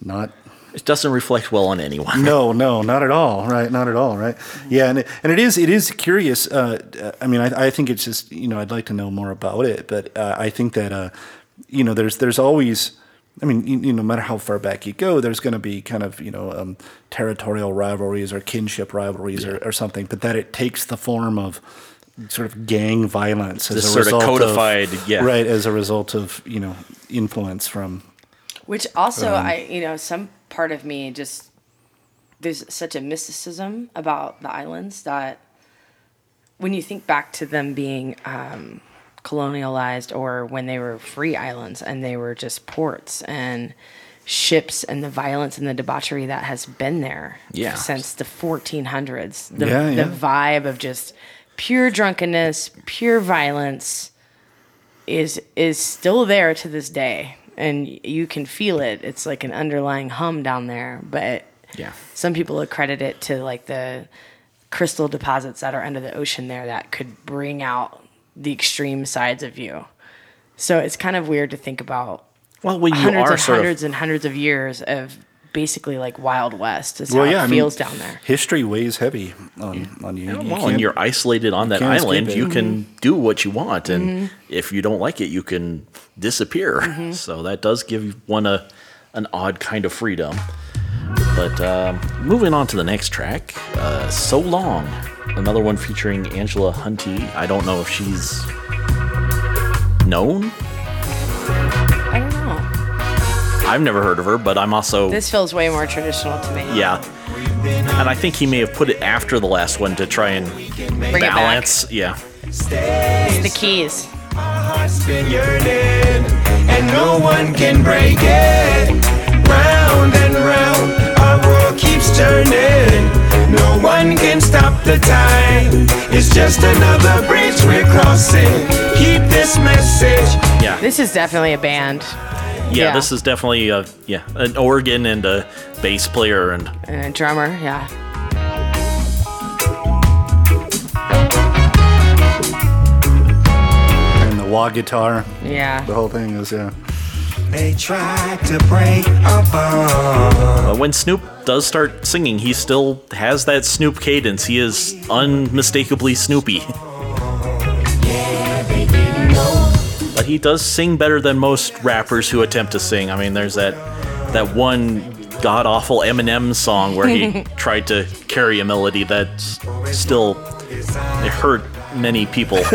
not It doesn't reflect well on anyone. No, no, not at all. Right, not at all. Right. Yeah, and it, and it is it is curious. Uh, uh, I mean, I, I think it's just you know I'd like to know more about it, but uh, I think that uh, you know there's there's always. I mean, you, you know, no matter how far back you go, there's going to be kind of you know um, territorial rivalries or kinship rivalries or, or something, but that it takes the form of sort of gang violence as This a sort of result codified, yeah. right, as a result of you know influence from Which also, Um, I you know, some part of me just there's such a mysticism about the islands that when you think back to them being um, colonialized or when they were free islands and they were just ports and ships and the violence and the debauchery that has been there Yeah. since the 1400s the, Yeah, yeah. the vibe of just pure drunkenness pure violence is is still there to this day and you can feel it it's like an underlying hum down there but Yeah. some people accredit it to like the crystal deposits that are under the ocean there that could bring out the extreme sides of you so it's kind of weird to think about Well, when you hundreds are and sort of- hundreds and hundreds of years of basically like wild west is well, how yeah, it I mean, feels down there History weighs heavy on on you. You well, can't- and you're isolated on that can't escape island, you can do what you want, and Mhm. if you don't like it, you can disappear. Mhm. So that does give one a an odd kind of freedom. But um, moving on to the next track, uh, "So Long," another one featuring Angela Hunte. I don't know if she's known. I've never heard of her, but I'm also this feels way more traditional to me yeah. And I think he may have put it after the last one to try and Bring it back. balance. Yeah. it's the keys heart's been yearning, and no one can break it. Round and round, our world keeps turning. No one can stop the time. It's just another bridge we're crossing. Keep this message. Yeah. this is definitely a band yeah, Yeah. this is definitely a yeah an organ and a bass player and and a drummer yeah and the wah guitar. Yeah. The whole thing is yeah. They tried to break our bond. but when Snoop does start singing, he still has that Snoop cadence. He is unmistakably Snoopy. he does sing better than most rappers who attempt to sing. I mean, there's that that one god awful Eminem song where he tried to carry a melody that still it hurt many people.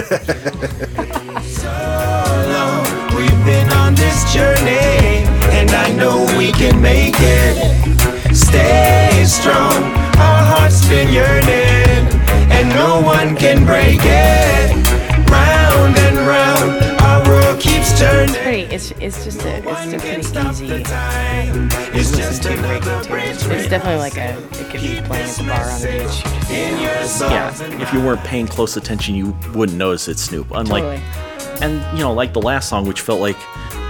Been on this journey, and I know we can make it. Stay strong, our hearts been yearning, and no one can break it. Round and round, our world keeps turning. pretty it's it's just a it's a pretty easy It's listen just another bridge it's definitely like a it could be playing at the bar on the beach yeah, if you weren't paying close attention, you wouldn't notice it's Snoop. Unlike, Totally. and you know, like the last song, which felt like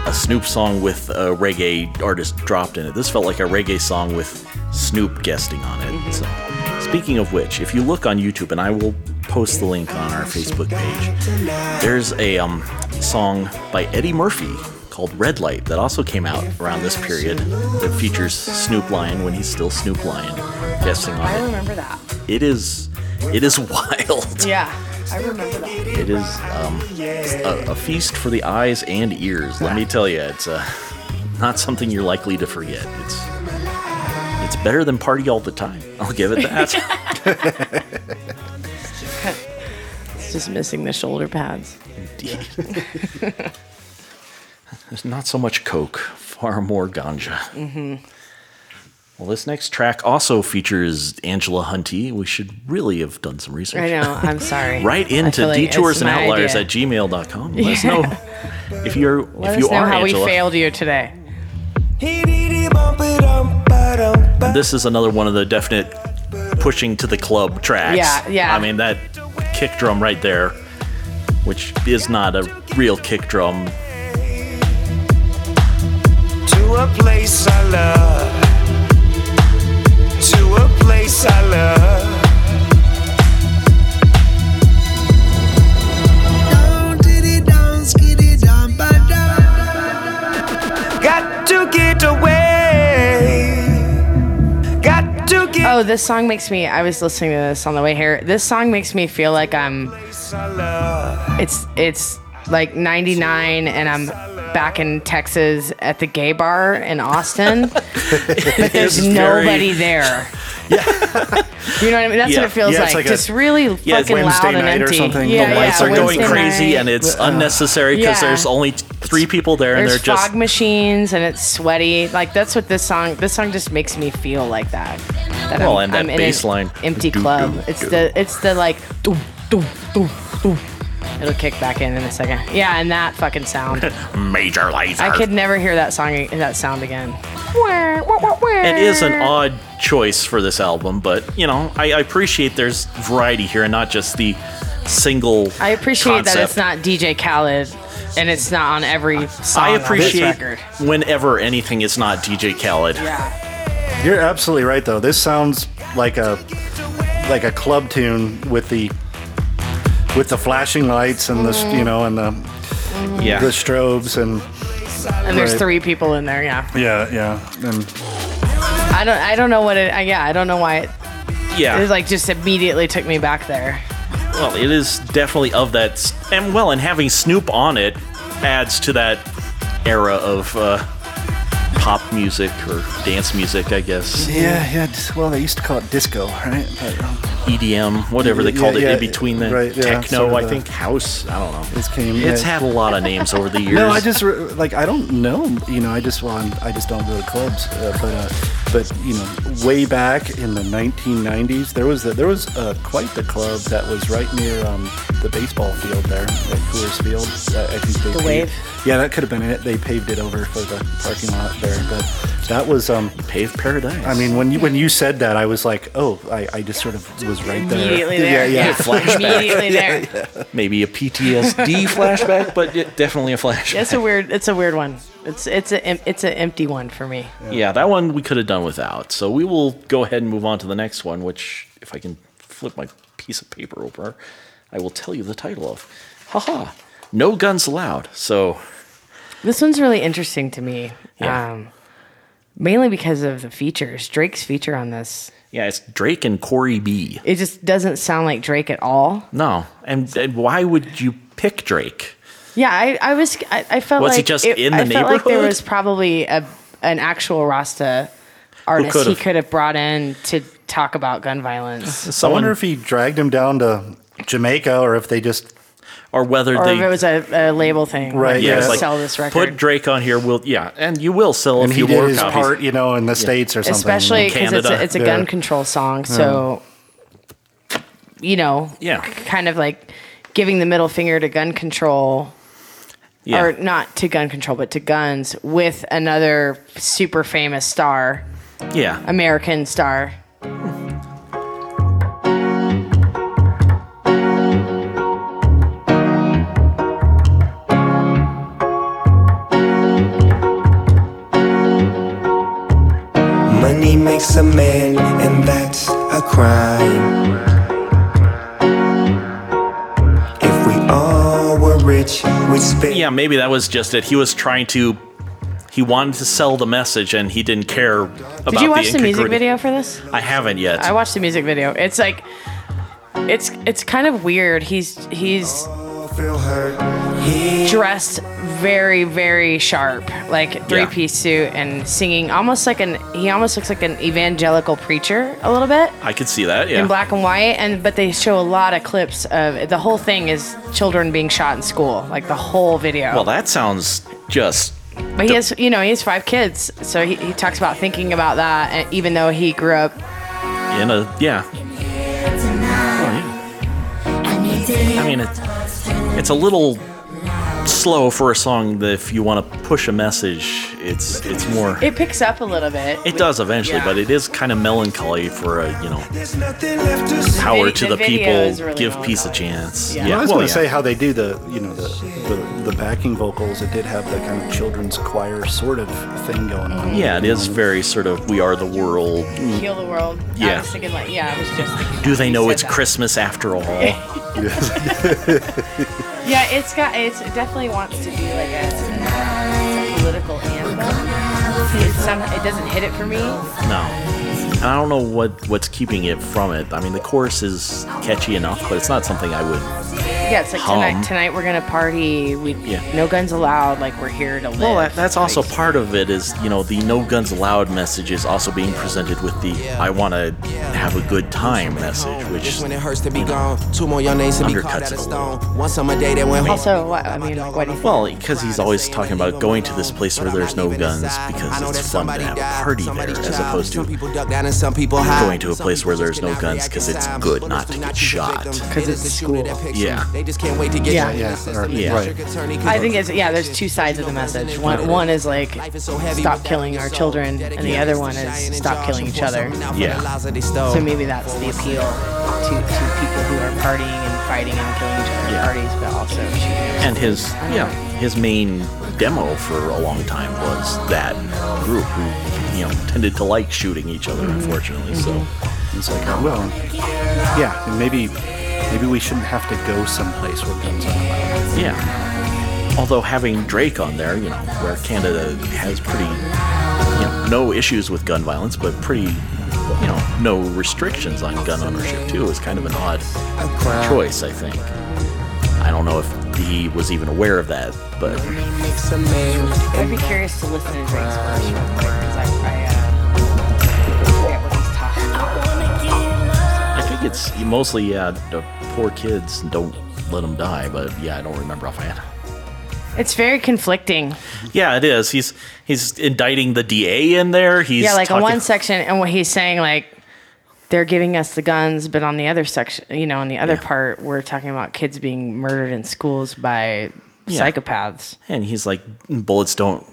a Snoop song with a reggae artist dropped in it. This felt like a reggae song with Snoop guesting on it. Mm-hmm. So, speaking of which, if you look on YouTube, and I will post the link on our Facebook page, there's a um, song by Eddie Murphy called Red Light that also came out around this period that features Snoop Lion when he's still Snoop Lion guessing on it. i remember that It is, it is wild. yeah i remember that It is um, a, a feast for the eyes and ears. Let me tell you, it's uh, not something you're likely to forget. It's it's better than party all the time. I'll give it that. it's just missing the shoulder pads Indeed. There's not so much coke, far more ganja. hmm Well, this next track also features Angela Hunte. We should really have done some research. I know, I'm sorry. right into feel like detours it's and outliers idea. at gmail.com. Let us know if you're let if us you know are how Angela. we failed you today This is another one of the definite pushing to the club tracks. Yeah, yeah. I mean that kick drum right there, which is not a real kick drum. To a place I love. To a place I love. Know. This song makes me. I was listening to this on the way here. This song makes me feel like I'm. It's it's like '99, and I'm back in Texas at the gay bar in Austin, but there's very- nobody there. Yeah. you know what I mean? That's Yeah. what it feels Yeah, like. it's like a Just really Yeah, fucking Wednesday loud and night or empty. something. The lights yeah, are going crazy night. and it's unnecessary because Yeah. there's only three people there and There's they're just fog machines and it's sweaty. Like that's what this song. This song just makes me feel like that. that Well, and that an bass line. empty Do, club. do, it's do. the it's the like. Doo, doo, doo, doo. It'll kick back in in a second. Yeah, and that fucking sound. Major Lazer. I could never hear that song that sound again. It is an odd choice for this album, but you know, I, I appreciate there's variety here and not just the single. I appreciate that it's not DJ Khaled and it's not on every song I on this appreciate record. whenever anything is not DJ Khaled. Yeah. You're absolutely right, though. This sounds like a like a club tune with the with the flashing lights and the you know and the Yeah. the strobes and And there's Right. three people in there. Yeah. yeah yeah and I don't. I don't know what it. I, yeah. I don't know why it. Yeah. It was like just immediately took me back there. Well, it is definitely of that, s- and well, and having Snoop on it adds to that era of uh, pop music or dance music, I guess. yeah yeah. Well, they used to call it disco, right? But, um, EDM, whatever they Yeah, called it yeah, in between the right, yeah, techno, sort of I the- think house. I don't know. This came. It's yeah. had a lot of names over the years. No, I just re- like I don't know. You know, I just well, I'm, I just don't go to clubs. Uh, but uh, but you know, way back in the 1990s, there was a, there was uh, quite the club that was right near um, the baseball field there at Coors Field. Uh, I think they The paved- Wave? Yeah, that could have been it. They paved it over for the parking lot there, but that was um. paved paradise. I mean, when you when you said that, I was like, oh, I, I just sort of was right there. Immediately there. Yeah, yeah. Flashback. Immediately there. maybe a PTSD flashback, but it, definitely a flashback. It's a weird. It's a weird one. It's it's a it's an empty one for me. Yeah, that one we could have done without. So we will go ahead and move on to the next one, which, if I can flip my piece of paper over, I will tell you the title of. Haha. No Guns Allowed. So, This one's really interesting to me. Yeah. Um, mainly because of the features. Drake's feature on this. Yeah, it's Drake and Cori B. It just doesn't sound like Drake at all. No. And, and why would you pick Drake? Yeah, I, I was I, I felt Was he like just it- in the I felt like there was probably a an actual Rasta artist he could've? could have brought in to talk about gun violence. So I wonder if he dragged him down to Jamaica, or if they just or whether Or they. if it was a, a label thing. Right, like, yeah, let's it's like, sell this record. Put Drake on here, will yeah, and you will sell and a he few did more his copies. part, you know, in the states or something. especially because it's a, it's a Yeah. gun control song. So, you know, Yeah. kind of like giving the middle finger to gun control, Yeah. or not to gun control, but to guns with another super famous star, yeah. American star. Money a man, and that's a crime. If we all were rich, we'd spend. Yeah, maybe that was just it. He was trying to. He wanted to sell the message, and he didn't care about Did you watch the, music video for this? I haven't yet. I watched the music video. It's like, it's it's kind of weird. He's he's Feel hurt. He dressed very very sharp like three piece suit and singing almost like an he almost looks like an evangelical preacher a little bit I could see that. Yeah. in black and white and but they show a lot of clips of the whole thing is children being shot in school like the whole video well, that sounds just. but he has you know he has five kids so he, he talks about thinking about that and even though he grew up in a yeah. I mean, it's it's a little slow for a song if you want to push a message, it's it's more. it picks up a little bit It does eventually, Yeah. but it is kind of melancholy for a you know There's nothing left to say. power to the the, people, really give peace a chance. Yeah. Yeah, I was well, going yeah. to say how they do the, you know, the, the the backing vocals. It did have the kind of children's choir sort of thing going on. yeah, it is very sort of we are the world. heal the world I Yeah. was thinking like yeah I was just thinking Do they know it's that. Christmas after all? Yeah, it's got it's, it definitely wants to be like a, a political anthem. It, some, it doesn't hit it for me. no. And I don't know what what's keeping it from it. I mean, the chorus is catchy enough, but it's not something I would. Yeah, it's like Hum. tonight. Tonight we're gonna party. We Yeah. no guns allowed. Like we're here to live. Well, that, that's also Like, part of it. Is you know the no guns allowed message is also being presented with the I want to have a good time message, which when it hurts to be gone. Two more young names to be Undercuts carved out it a stone. One summer day that went home. Also, what, I mean, what do you? Well, because he's always talking about going to this place where there's no guns because it's fun to have a party there, as opposed to People duck down and some people hide. going to a place where there's no guns because it's good not to get shot. Because it's school. Yeah. They just can't wait to get Yeah. Yeah, or- Yeah. right. I think it's yeah. There's two sides of the message. One one is like stop killing our children, and the other one is stop killing each other. Yeah. So maybe that's the appeal to, to people who are partying and fighting and killing each other Yeah. at parties, but also. And his yeah, his main demo for a long time was that group who you know tended to like shooting each other. Mm-hmm. Unfortunately, so mm-hmm. It's like, well, yeah, and maybe maybe we shouldn't have to go someplace where guns are allowed. yeah. Although having Drake on there, you know, where Canada has pretty, you know, no issues with gun violence, but pretty, you know, no restrictions on gun ownership too, is kind of an odd choice. I think. I don't know if he was even aware of that, but I'd be curious to listen to Drake's verse real quick because I, I uh, what he's talking about. I think it's mostly yeah, the poor kids don't let them die. But yeah, I don't remember offhand. It's very conflicting. Yeah, it is. He's he's indicting the DA in there. He's yeah, like on talking- one section, and what he's saying, like they're giving us the guns, but on the other section, you know, on the other part, we're talking about kids being murdered in schools by Yeah. psychopaths. And he's like, bullets don't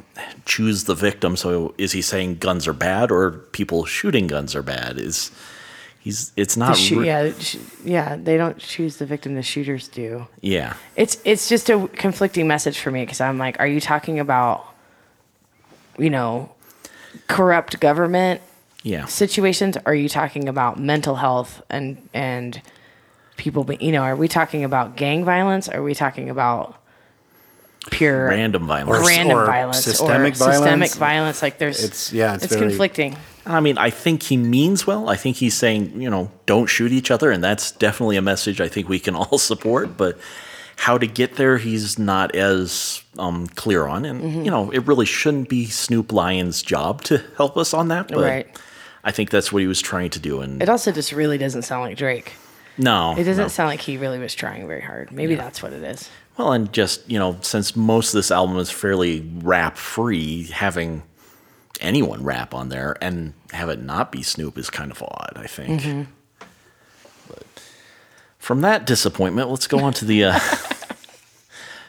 choose the victim. So is he saying guns are bad or people shooting guns are bad? Is he's it's The not shoot, re- yeah, sh- yeah, they don't choose the victim; the shooters do. yeah It's it's just a conflicting message for me because I'm like, are you talking about, you know, corrupt government yeah situations? Are you talking about mental health and and people? Be, you know, are we talking about gang violence? Are we talking about pure random violence random or violence systemic or systemic violence. violence? Like there's It's- yeah, it's it's very- conflicting. I mean, I think he means well. I think he's saying, you know, don't shoot each other, and that's definitely a message I think we can all support. But how to get there, he's not as um, clear on, and Mhm. you know, it really shouldn't be Snoop Lion's job to help us on that. But Right. I think that's what he was trying to do, and It also just really doesn't sound like Drake. no, It doesn't no. sound like he really was trying very hard. Maybe Yeah. that's what it is. Well, and just you know, since most of this album is fairly rap free, having anyone rap on there and have it not be Snoop is kind of odd. I think. Mhm. From that disappointment, let's go on to the. Uh,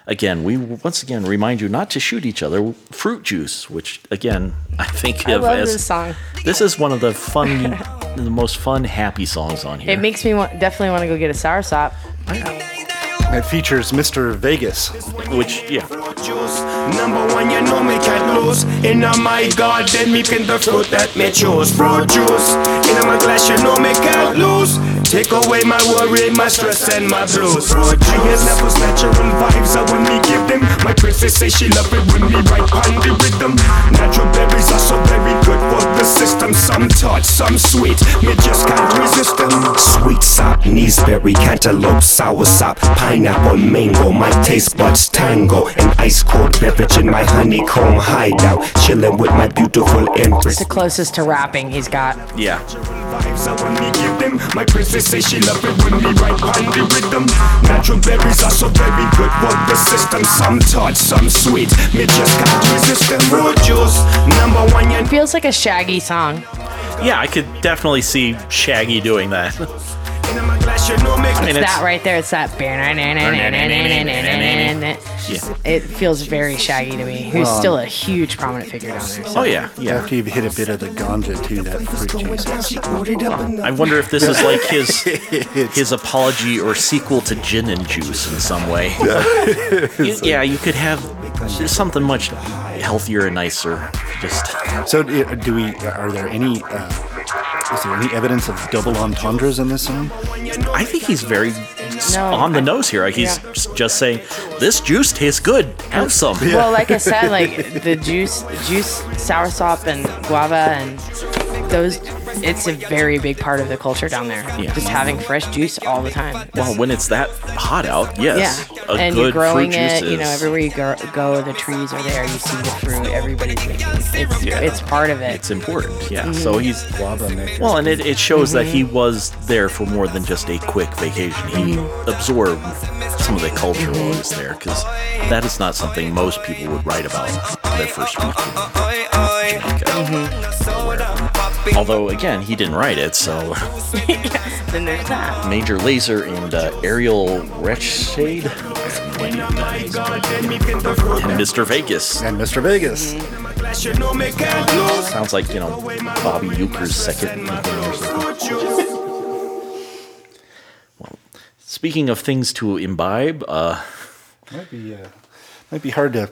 again, we once again remind you not to shoot each other. Fruit juice, which again I think I of love as this song. this is one of the fun, the most fun, happy songs on here. It makes me want, definitely want to go get a sour sop. It features Mr. Vegas, which yeah. juice. Number one, you know me can't lose. In my garden, me pin the fruit that me choose. Fruit juice. In my glass, you know me can't lose. Take away my worry, my stress, and my blues. Fruit juice. levels, natural vibes are when me give them. My princess say she love it when me right on the rhythm. Natural berries are so very good for the system. Some tart, some sweet. Me just can't resist them. Sweet sop, naseberry, cantaloupe, sour sop, pineapple, mango. My taste buds tango. An ice cold beverage in my honeycomb hideout. Chilling with my beautiful It's empress. the closest to rapping he's got. Yeah. Vibes are when me give them. My princess say she love it when me right on the rhythm. Natural berries are so very good for the system. Some tart, some sweet. Me just can't resist them. Fruit juice, number one. It feels like a Shaggy song. Yeah, I could definitely see Shaggy doing that. in my glass, you know me. I mean, It's it's that right there. It's that. Yeah. It feels very Shaggy to me. Who's Well, still a huge prominent figure down there. so- Oh yeah, yeah. After you've hit a bit of the ganja too, that fruit juice. I wonder if this is like his his apology or sequel to Gin and Juice in some way. You- yeah, you could have something much healthier and nicer. Just So, do we? Are there any? Uh, is there any evidence of double entendres in this song? I think he's very No, on the I- nose here. Like he's yeah. just saying, "This juice tastes good. Have some." Well, like I said, like the juice, juice, sour sop, and guava, and those it's a very big part of the culture down there. Yeah. Just having fresh juice all the time. Well, when it's that hot out, yes. yeah, A and good you're growing fruit it. juice You know, everywhere you go, go, the trees are there. You see the fruit. Everybody's making. It's Yeah. it's part of it. It's important, yeah. Mhm. So he's Guava maker. well, and it, it shows that Mm-hmm. he was there for more than just a quick vacation. He Mm-hmm. absorbed some of the culture while he was there, because that is not something most people would write about their first week. in Jamaica. Mm-hmm. Although, again, he didn't write it, so then there's that. Major Lazer and uh, Ariel Rechtshaid. And Mr. Vegas. And Mr. Vegas. Sounds like, you know, Bobby Uecker's second nickname or something. Well, speaking of things to imbibe, uh, Might be uh, might be hard to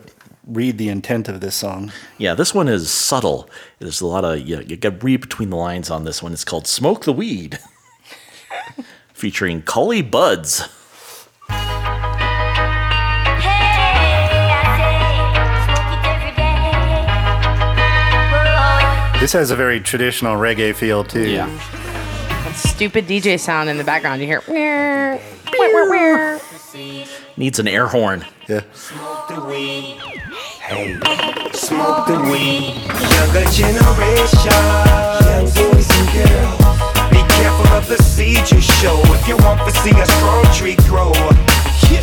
read the intent of this song. yeah, this one is subtle. There's a lot of, you, you got to read between the lines on this one. It's called Smoke the Weed, featuring Collie Buddz. This has a very traditional reggae feel too. Yeah. Stupid DJ sound in the background. You hear. "Meow, meow, meow, meow." Needs an air horn. Yeah. Hey, smoke the weed. Younger generation, young boys and girls. Be careful of the seeds you show if you want to see a strong tree grow.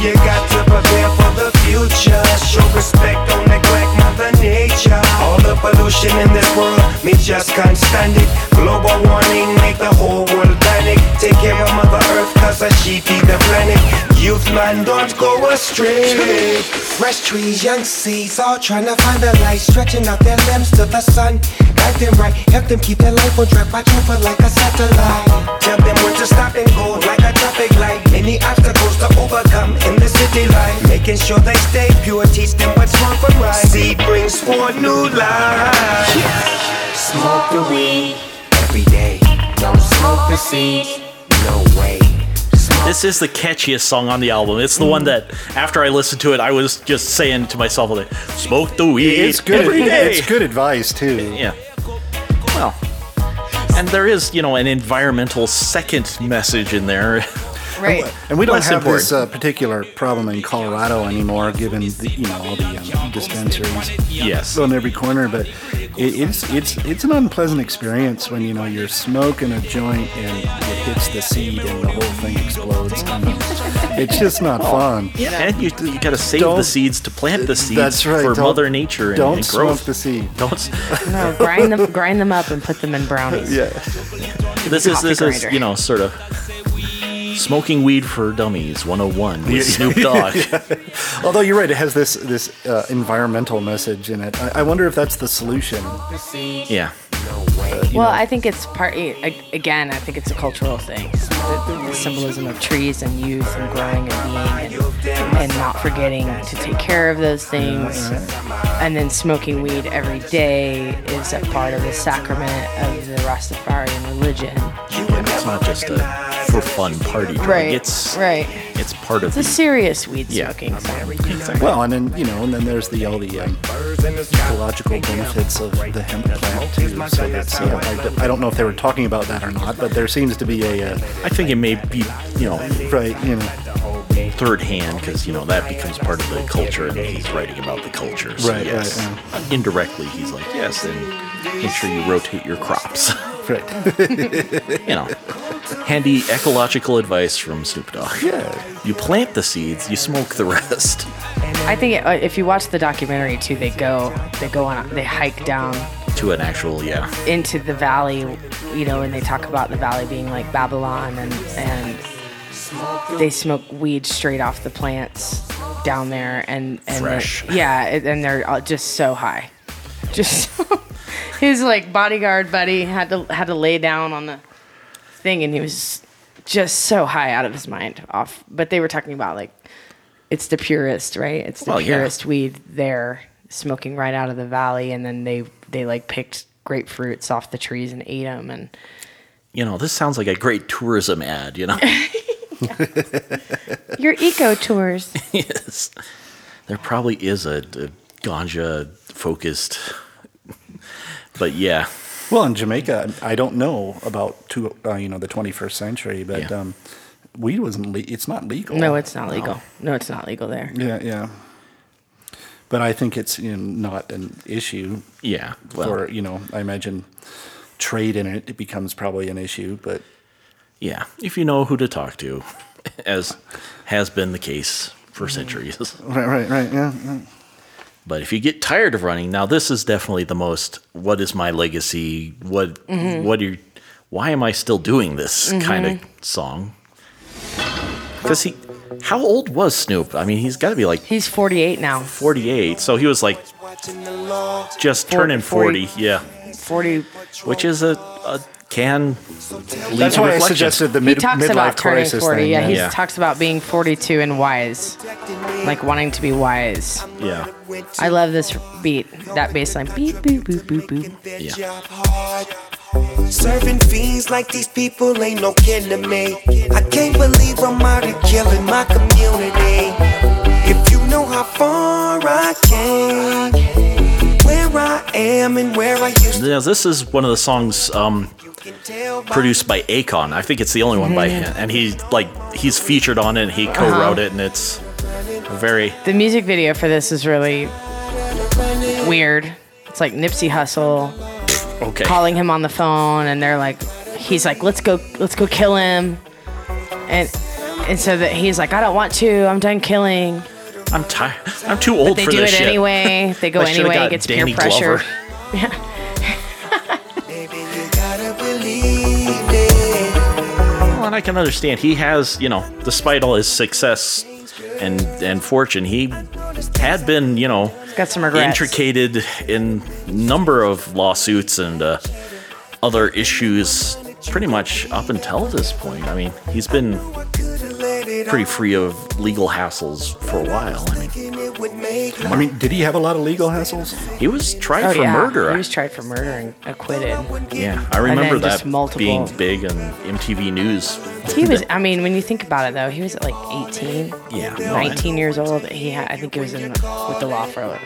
You got to prepare for the future. Show respect, don't neglect Mother Nature. All the pollution in this world, me just can't stand it. Global warming, make the whole world panic. Take care of Mother Earth, cause a she feed the planet. Youth man, don't go astray. Fresh trees, young seeds, all trying to find the light, stretching out their limbs to the sun. Guide them right, help them keep their life on track, watch over like a satellite. Tell them when to stop and go like a traffic light. Many obstacles to overcome in the city life. Making sure they stay pure, teach them what's wrong from right. Seed brings forth new life. Smoke the weed every day. Don't smoke the seed, no way. This is the catchiest song on the album. It's the one that, after I listened to it, I was just saying to myself, like, "Smoke the weed It's good. every day." It's good advice too. Yeah. Well, and there is, you know, an environmental second message in there. Right. And we don't Less have important. this uh, particular problem in Colorado anymore, given the, you know all the um, dispensaries Yes. on every corner. But it, it's it's it's an unpleasant experience when you know you're smoking a joint and it hits the seed and the whole thing explodes. I mean, it's just not fun. And you, you got to save Don't- the seeds to plant the seeds That's right. for Don't- Mother Nature and, Don't and smoke the seed. Don't. No, grind them, grind them up, and put them in brownies. Yeah. This is Coffee this is you know sort of smoking weed for dummies 101 with Snoop Dogg. Although you're right, it has this this uh, environmental message in it. I, I wonder if that's the solution. yeah. Well, I think it's part. a- Again, I think it's a cultural thing. The, the symbolism of trees and youth and growing and being and, and not forgetting to take care of those things. And then smoking weed every day is a part of the sacrament of the Rastafarian religion. It's not just a for fun party drug. Right, It's right. It's part of It's a the serious weed Yeah. smoking. So. Well, and then you know, and then there's the all the um, ecological benefits of the hemp plant too. So that's I I, d- I don't know if they were talking about that or not, but there seems to be a uh, think it may be you know right, you know, third hand because you know that becomes part of the culture and he's writing about the culture. So Right, yes, right, indirectly he's like yes, and make sure you rotate your crops. right. you know, handy ecological advice from Snoop Dogg. Yeah. You plant the seeds, you smoke the rest. I think uh, if you watch the documentary too, they go they go on they hike down To an actual yeah. into the valley, you know, and they talk about the valley being like Babylon and and they smoke weed straight off the plants down there and and Fresh. yeah, and they're all just so high. Just his like bodyguard buddy had to had to lay down on the thing and he was just so high out of his mind off. But they were talking about like it's the purest, right? It's the Well, yeah. purest weed there, smoking right out of the valley, and then they they like picked grapefruits off the trees and ate them, and You know, this sounds like a great tourism ad, you know? your eco tours. yes. There probably is a, a ganja focused. But yeah. Well, in Jamaica, I don't know about two, uh, you know, the 21st century, but Yeah. um, weed wasn't. Le- it's not legal. No, it's not legal. No, it's not legal there. Yeah, yeah. But I think it's you know, not an issue. Yeah, well- for you know, I imagine trade in it, it becomes probably an issue. But Yeah, if you know who to talk to, as has been the case for centuries. right, right, right, yeah. yeah. But if you get tired of running, now this is definitely the most. What is my legacy? What? Mhm. What are? Why am I still doing this kind of song? Because he, how old was Snoop? I mean, he's got to be like He's 48 now. 48. So he was like just turning 40. 40. Yeah, 40. which is a, a can. lead That's to why I suggested the He mid, talks midlife about turning crisis 40. thing. yeah, he Yeah. talks about being 42 and wise, like wanting to be wise. Yeah. I love this beat, that bass line. Beep, boop, boop, boop, boop. Yeah. Serving fiends like these people ain't no kin to me. I can't believe I'm out here killing my community. If you know how far I came, where I am and where I used Now, this is one of the songs um, produced by Akon. I think it's the only one by him, and he like he's featured on it. and He uh-huh. co-wrote it, and it's very The music video for this is really weird. It's like Nipsey Hussle okay. calling him on the phone, and they're like, he's like, let's go, let's go kill him, and and so that he's like, I don't want to, I'm done killing. I'm tired. I'm too old they for do this it shit. anyway. They go I should've anyway. got It gets Danny peer pressure. Glover. Well, I can understand. He has, you know, despite all his success and and fortune, he had been, you know, got some regrets. intricated in number of lawsuits and uh, other issues pretty much up until this point. I mean, he's been pretty free of legal hassles for a while. I mean, I mean, did he have a lot of legal hassles? he was tried Oh, for yeah. murder. He was tried for murder and acquitted. yeah, I remember that multiple- being big on MTV News. He was. I mean, when you think about it, though, he was at like 18. Yeah. No, 19 years old. He had. I think he was in with the law for like,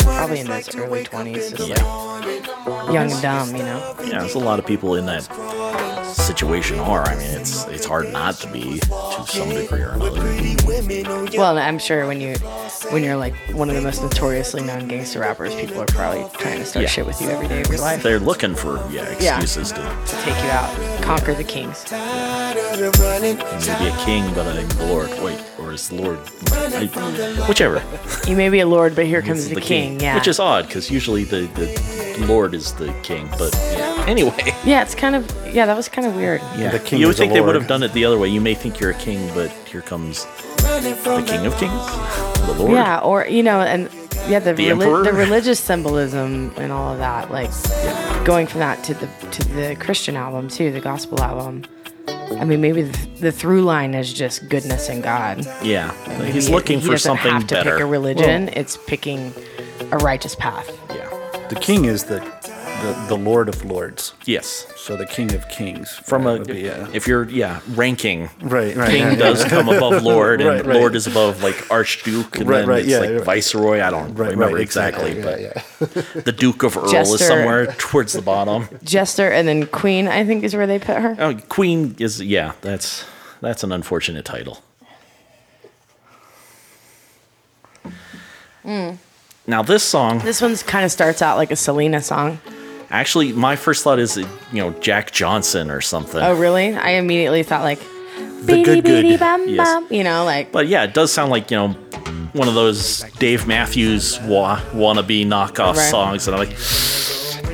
probably in his early 20s, just like young and dumb, you know. Yeah, there's a lot of people in that situation are. I mean, it's it's hard not to be to some degree or another. Well, I'm sure when you when you're like one of the most notoriously known gangster rappers, people are probably trying to start Yeah. shit with you every day of your life They're looking for yeah Yeah. excuses to to take you out, conquer the kings. maybe a king, but a lord. Wait, or is lord? I, whichever. You may be a lord, but here comes It's the, king. Yeah. Which is odd because usually the, the lord is the king. But yeah. anyway, yeah, it's kind of yeah, that was kind of weird. yeah. The king you would is a think they would have done it the other way. You may think you're a king, but here comes the king of kings, the lord. Yeah, or you know, and yeah, the The reli- the religious symbolism and all of that, like going from that to the to the Christian album too, the gospel album. I mean, maybe the, the through line is just goodness and God. Yeah, Maybe he's it- looking he for doesn't something have to better. pick a religion; it's picking a righteous path. Yeah. The king is the, the the Lord of Lords. Yes. So the King of Kings From a, be, uh, if you're yeah ranking, Right, right, King yeah, does yeah. come above Lord, and Right, right. Lord is above like Archduke, and Right, then right, it's yeah, like yeah. Viceroy. I don't Right, remember right, exactly, exactly, but yeah, the Duke of Earl Jester. is somewhere towards the bottom. Jester and then Queen, I think, is where they put her. Oh, Queen is yeah. That's that's an unfortunate title. Mm. Now this song, This one's kind of starts out like a Selena song. Actually, my first thought is you know Jack Johnson or something. Oh, really? I immediately thought like, The good, good. "Beady, bum, Yes. bum," you know, like But yeah, it does sound like you know one of those Dave Matthews wa- wannabe knockoff Right. songs, and I'm like,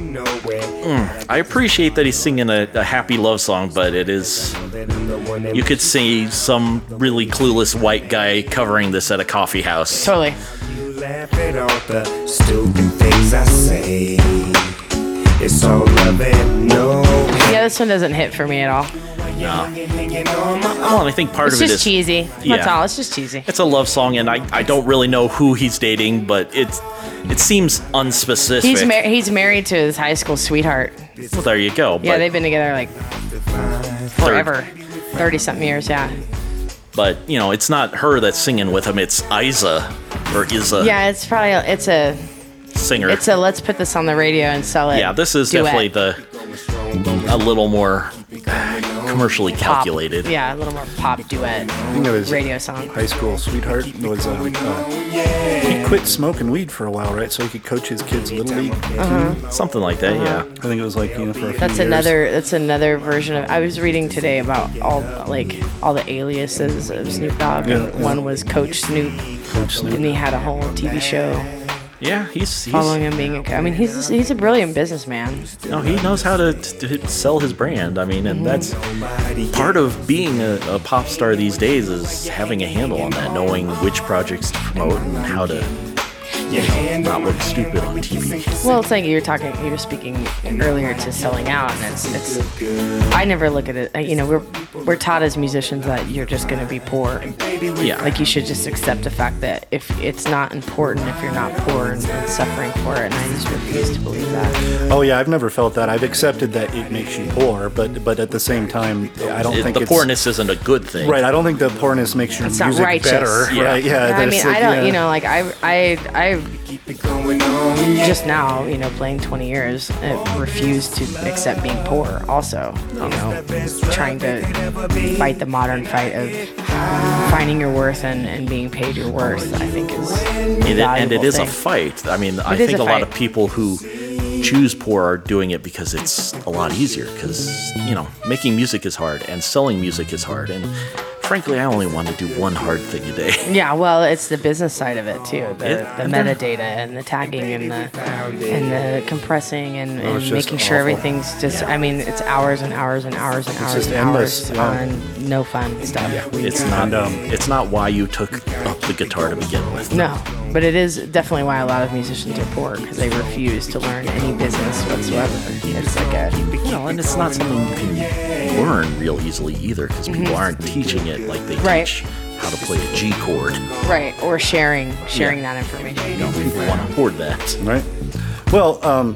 mm, I appreciate that he's singing a, a happy love song, but it is you could see some really clueless white guy covering this at a coffee house. Totally. Laugh at all the stupid things I say. It's all love and no yeah, this one doesn't hit for me at all. No. Well, and I think part it's of it just is cheesy. That's Yeah. all. It's just cheesy. It's a love song, and I, I don't really know who he's dating, but it's it seems unspecific. He's mar- he's married to his high school sweetheart. well, there you go. Yeah, but- they've been together like forever, thirty something years. Yeah. But you know, it's not her that's singing with him. It's Isa or Isa. Yeah, it's probably it's a singer. It's a let's put this on the radio and sell it. yeah, this is duet. definitely the a little more commercially Pop. calculated. Yeah, a little more pop duet I think it was radio song. High school sweetheart was uh, uh, he quit smoking weed for a while, right? So he could coach his kids little league. Uh-huh. Something like that. Yeah. I think it was like you know for a few That's years. another. That's another version of. I was reading today about all like all the aliases of Snoop Dogg. Yeah, and yeah. One was Coach Snoop, Coach Snoop. and he had a whole TV show Yeah, he's, he's following him being. A, I mean, he's he's a brilliant businessman. No, he knows how to, to sell his brand. I mean, and mhm. that's part of being a, a pop star these days is having a handle on that, knowing which projects to promote and how to, you know, not look stupid on TV. Well, it's like you were talking, you were speaking earlier to selling out, and it's, it's. I never look at it. You know, we're we're taught as musicians that you're just going to be poor. Yeah. Like you should just accept the fact that if it's not important, if you're not poor and, and suffering for it, and I just refuse to believe that. Oh yeah, I've never felt that. I've accepted that it makes you poor, but but at the same time, I don't It- think the it's, poorness isn't a good thing. Right, I don't think the poorness makes your It's music righteous. better. Yeah. Right? Yeah. I mean, like, I don't. yeah. You know, like I, I, I. Just now, you know, playing 20 years, uh, I refused to accept being poor. Also, you know, trying to fight the modern fight of finding your worth and, and being paid your worth. I think is And it, and it is valuable is a fight. I mean, I think a a, lot of people who choose poor are doing it because it's a lot easier. Because you know, making music is hard and selling music is hard. And frankly, I only want to do one hard thing a day. Yeah, well, it's the business side of it too. The, It- the metadata and the tagging and the and the compressing and, Oh, and making sure awful. everything's just. I mean, it's hours and hours and hours and hours just and endless, hours yeah. on no fun stuff. It's not. Um, it's not why you took up the guitar to begin with. No, but it is definitely why a lot of musicians are poor because they refuse to learn any business whatsoever. It's like a You know, and it's not something you can learn real easily either because people aren't teaching it like they Mm-hmm. Right. teach how to play a G chord. right or sharing sharing that information. You know, people want to hoard that. Right. Well, um,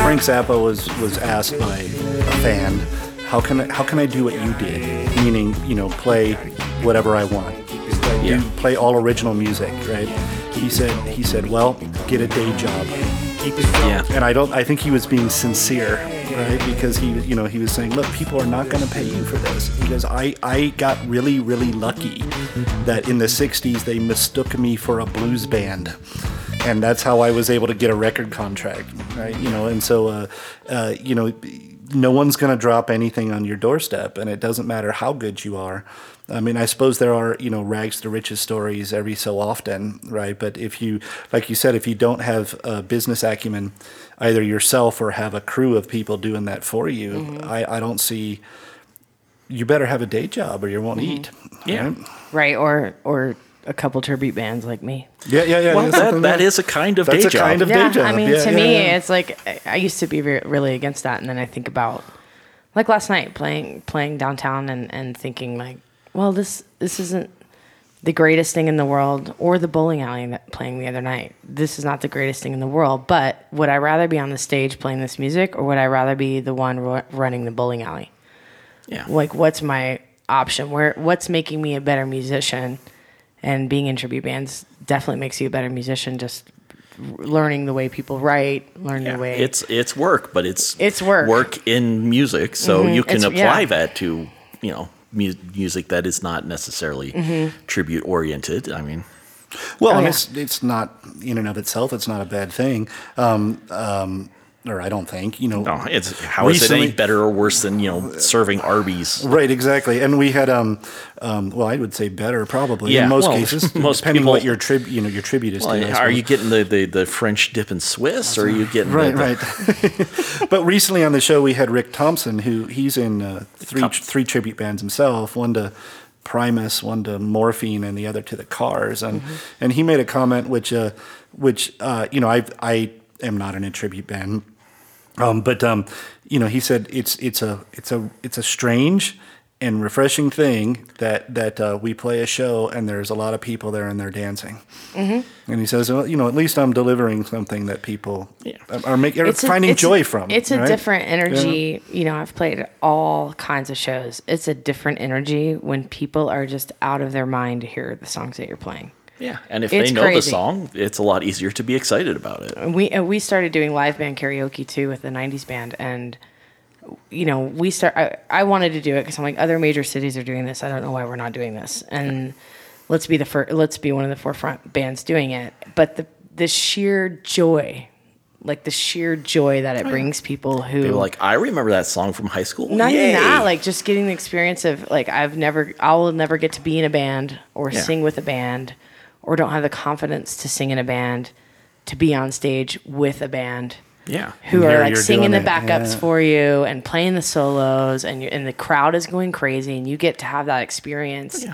Frank Zappa was was asked by a fan, "How can I, how can I do what you did?" Meaning, you know, play whatever I want. Like, Yeah. do, play all original music, right? He said he said, "Well, get a day job." Yeah. And I don't. I think he was being sincere, right? Because he, you know, he was saying, "Look, people are not going to pay you for this." Because I, I got really, really lucky that in the '60s they mistook me for a blues band, and that's how I was able to get a record contract, right? You know, and so, uh, uh, you know, no one's going to drop anything on your doorstep, and it doesn't matter how good you are. I mean, I suppose there are, you know, rags to riches stories every so often, right? But if you, like you said, if you don't have a business acumen, either yourself or have a crew of people doing that for you, Mm-hmm. I, I don't see. You better have a day job or you won't Mm-hmm. eat. Yeah. right? Right or or a couple tribute bands like me. Yeah, yeah, yeah. Well, yeah, that, something that like- is a kind of That's day a job. kind of yeah, day job. I mean, yeah, to yeah, me, yeah. it's like I- I used to be re- really against that, and then I think about like last night playing playing downtown and, and thinking like, well, this this isn't the greatest thing in the world, or the bowling alley that playing the other night. This is not the greatest thing in the world. But would I rather be on the stage playing this music, or would I rather be the one ru- running the bowling alley? Yeah. Like, what's my option? Where what's making me a better musician? And being in tribute bands definitely makes you a better musician. Just learning the way people write, learning the way It's it's work, but it's It's work. Work in music, so Mhm, you can it's- apply yeah. that to you know mu- music that is not necessarily Mhm. tribute oriented. I mean, Well, Oh, yeah. it's it's not in and of itself. It's not a bad thing. Um, um, or I don't think you know. no, it's how is it any better or worse than you know serving Arby's? Right, exactly. And we had um, um well, I would say better probably Yeah, in most well, cases. most depending people- what your trib you know your tribute is. Well, to, are you getting the, the, the French dip and Swiss, or are you getting Right, the, right. but recently on the show we had Rick Thompson, who he's in uh, three three tribute bands himself. One to Primus, one to Morphine, and the other to the Cars. And and he made a comment which uh, which uh, you know I I am not in a tribute band, um, but um, you know he said it's it's a it's a it's a strange and refreshing thing that that uh, we play a show and there's a lot of people there and they're dancing. Mhm. And he says, well, you know, at least I'm delivering something that people are making, are It's finding a- joy from. It's a right? different Yeah. energy. You know, I've played all kinds of shows. It's a different energy when people are just out of their mind to hear the songs that you're playing. Yeah, and if It's they know the song, it's a lot easier to be excited about it. We uh, we started doing live band karaoke too with the '90s band, and you know we start. I, I wanted to do it because I'm like other major cities are doing this. I don't know why we're not doing this. And let's be the first. Let's be one of the forefront bands doing it. But the the sheer joy, like the sheer joy that it brings people who They were like, I remember that song from high school. not Yay. even that, like just getting the experience of like I've never, I'll never get to be in a band or Yeah. sing with a band, or don't have the confidence to sing in a band, to be on stage with a band. Yeah. Who And are like singing the it, backups yeah. for you and playing the solos, and you and the crowd is going crazy, and you get to have that experience.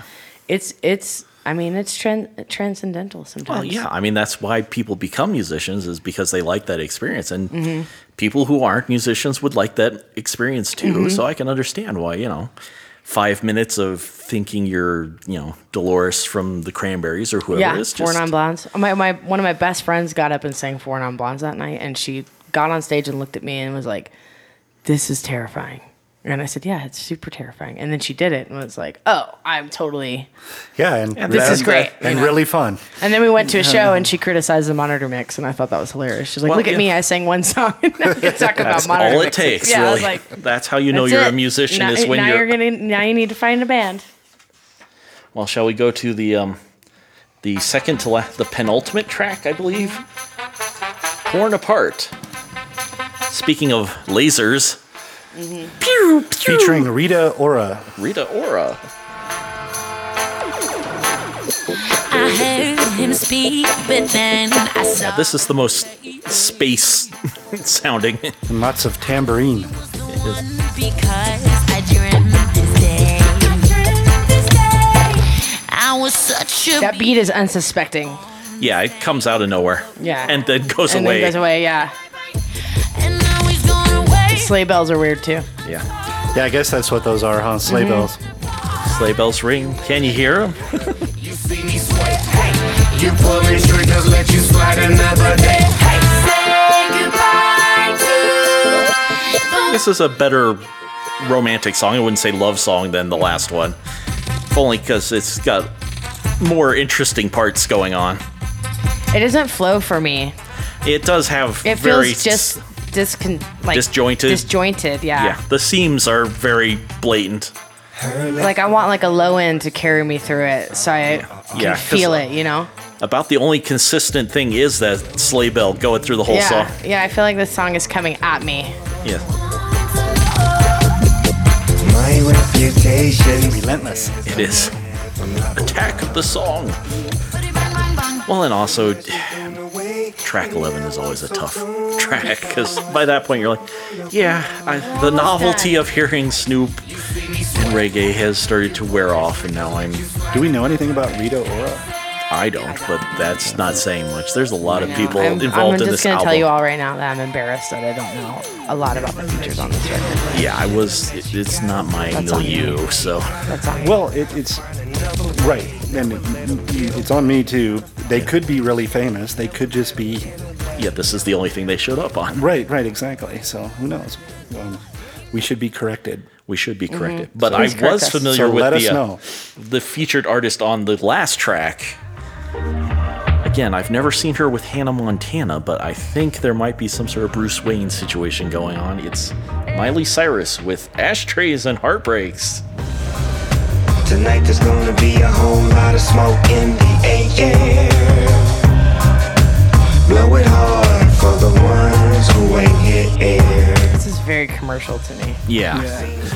It's it's, I mean, it's tran- transcendental sometimes. Well, yeah. I mean, that's why people become musicians is because they like that experience, and Mhm. people who aren't musicians would like that experience too. Mhm. So I can understand why you know, five minutes of thinking you're you know Dolores from the Cranberries or whoever yeah, it is. Four Just, Non Blondes. My, my one of my best friends got up and sang Four Non Blondes that night, and she got on stage and looked at me and was like, "This is terrifying." And I said, "Yeah, it's super terrifying." And then she did it and was like, "Oh, I'm totally." Yeah, and this is and- great. and really fun. And then we went to a show and she criticized the monitor mix, and I thought that was hilarious. She's like, Well, "Look at yeah. me, I sang one song, and now you talk about That's monitor all it mixes." takes. Yeah, I was like, that's how you know "That's you're it. a musician Now, is when now you're. you're gonna now you need to find a band. Well, shall we go to the um, the second to last, the penultimate track, I believe, torn apart. Speaking of lasers, Featuring Rita Ora. Rita Ora. I heard him speak, but then I saw Yeah, this is the most space sounding. And lots of tambourine. because I dreamt this day. I was such a That beat is unsuspecting. Yeah, it comes out of nowhere. Yeah. And then goes and away. Then goes away. Yeah. Sleigh bells are weird too. Yeah. Yeah, I guess that's what those are, huh? Sleigh Mhm. bells. Sleigh bells ring. Can you hear them? You pull me straight, just let you slide another day. This is a better romantic song. I wouldn't say love song than the last one. If only because it's got more interesting parts going on. It doesn't flow for me. It does have It very feels just discon like disjointed. Disjointed, yeah. yeah. The seams are very blatant. Like I want like a low end to carry me through it, so I can Yeah, 'cause, feel it. You know. About the only consistent thing is that sleigh bell going through the whole yeah, song. yeah. I feel like this song is coming at me. Yeah. My reputation. Relentless. It is. Attack of the song. Well, and also, track 11 is always a tough track because by that point you're like, yeah, I, the novelty of hearing Snoop and reggae has started to wear off, and now I'm. Do we know anything about Rita Ora? I don't, but that's not saying much. There's a lot of people I'm, involved I'm in just this gonna album. tell you all right now that I'm embarrassed that I don't know a lot about the features on this record. Yeah, I was. It, it's not my That's on milieu, so. That's on Well, it, it's right, and it's on me too. They could be really famous. They could just be. Yeah, this is the only thing they showed up on. Right, right, exactly. So who knows? Um, we should be corrected. We should be corrected. Mhm. But So I was us. familiar So with let the us uh, the featured artist on the last track. Again, I've never seen her with Hannah Montana, but I think there might be some sort of Bruce Wayne situation going on. It's Miley Cyrus with Ashtrays and Heartbreaks. Tonight there's gonna be a whole lot of smoke in the air. Blow it hard for the ones who ain't hit air. This is very commercial to me. Yeah.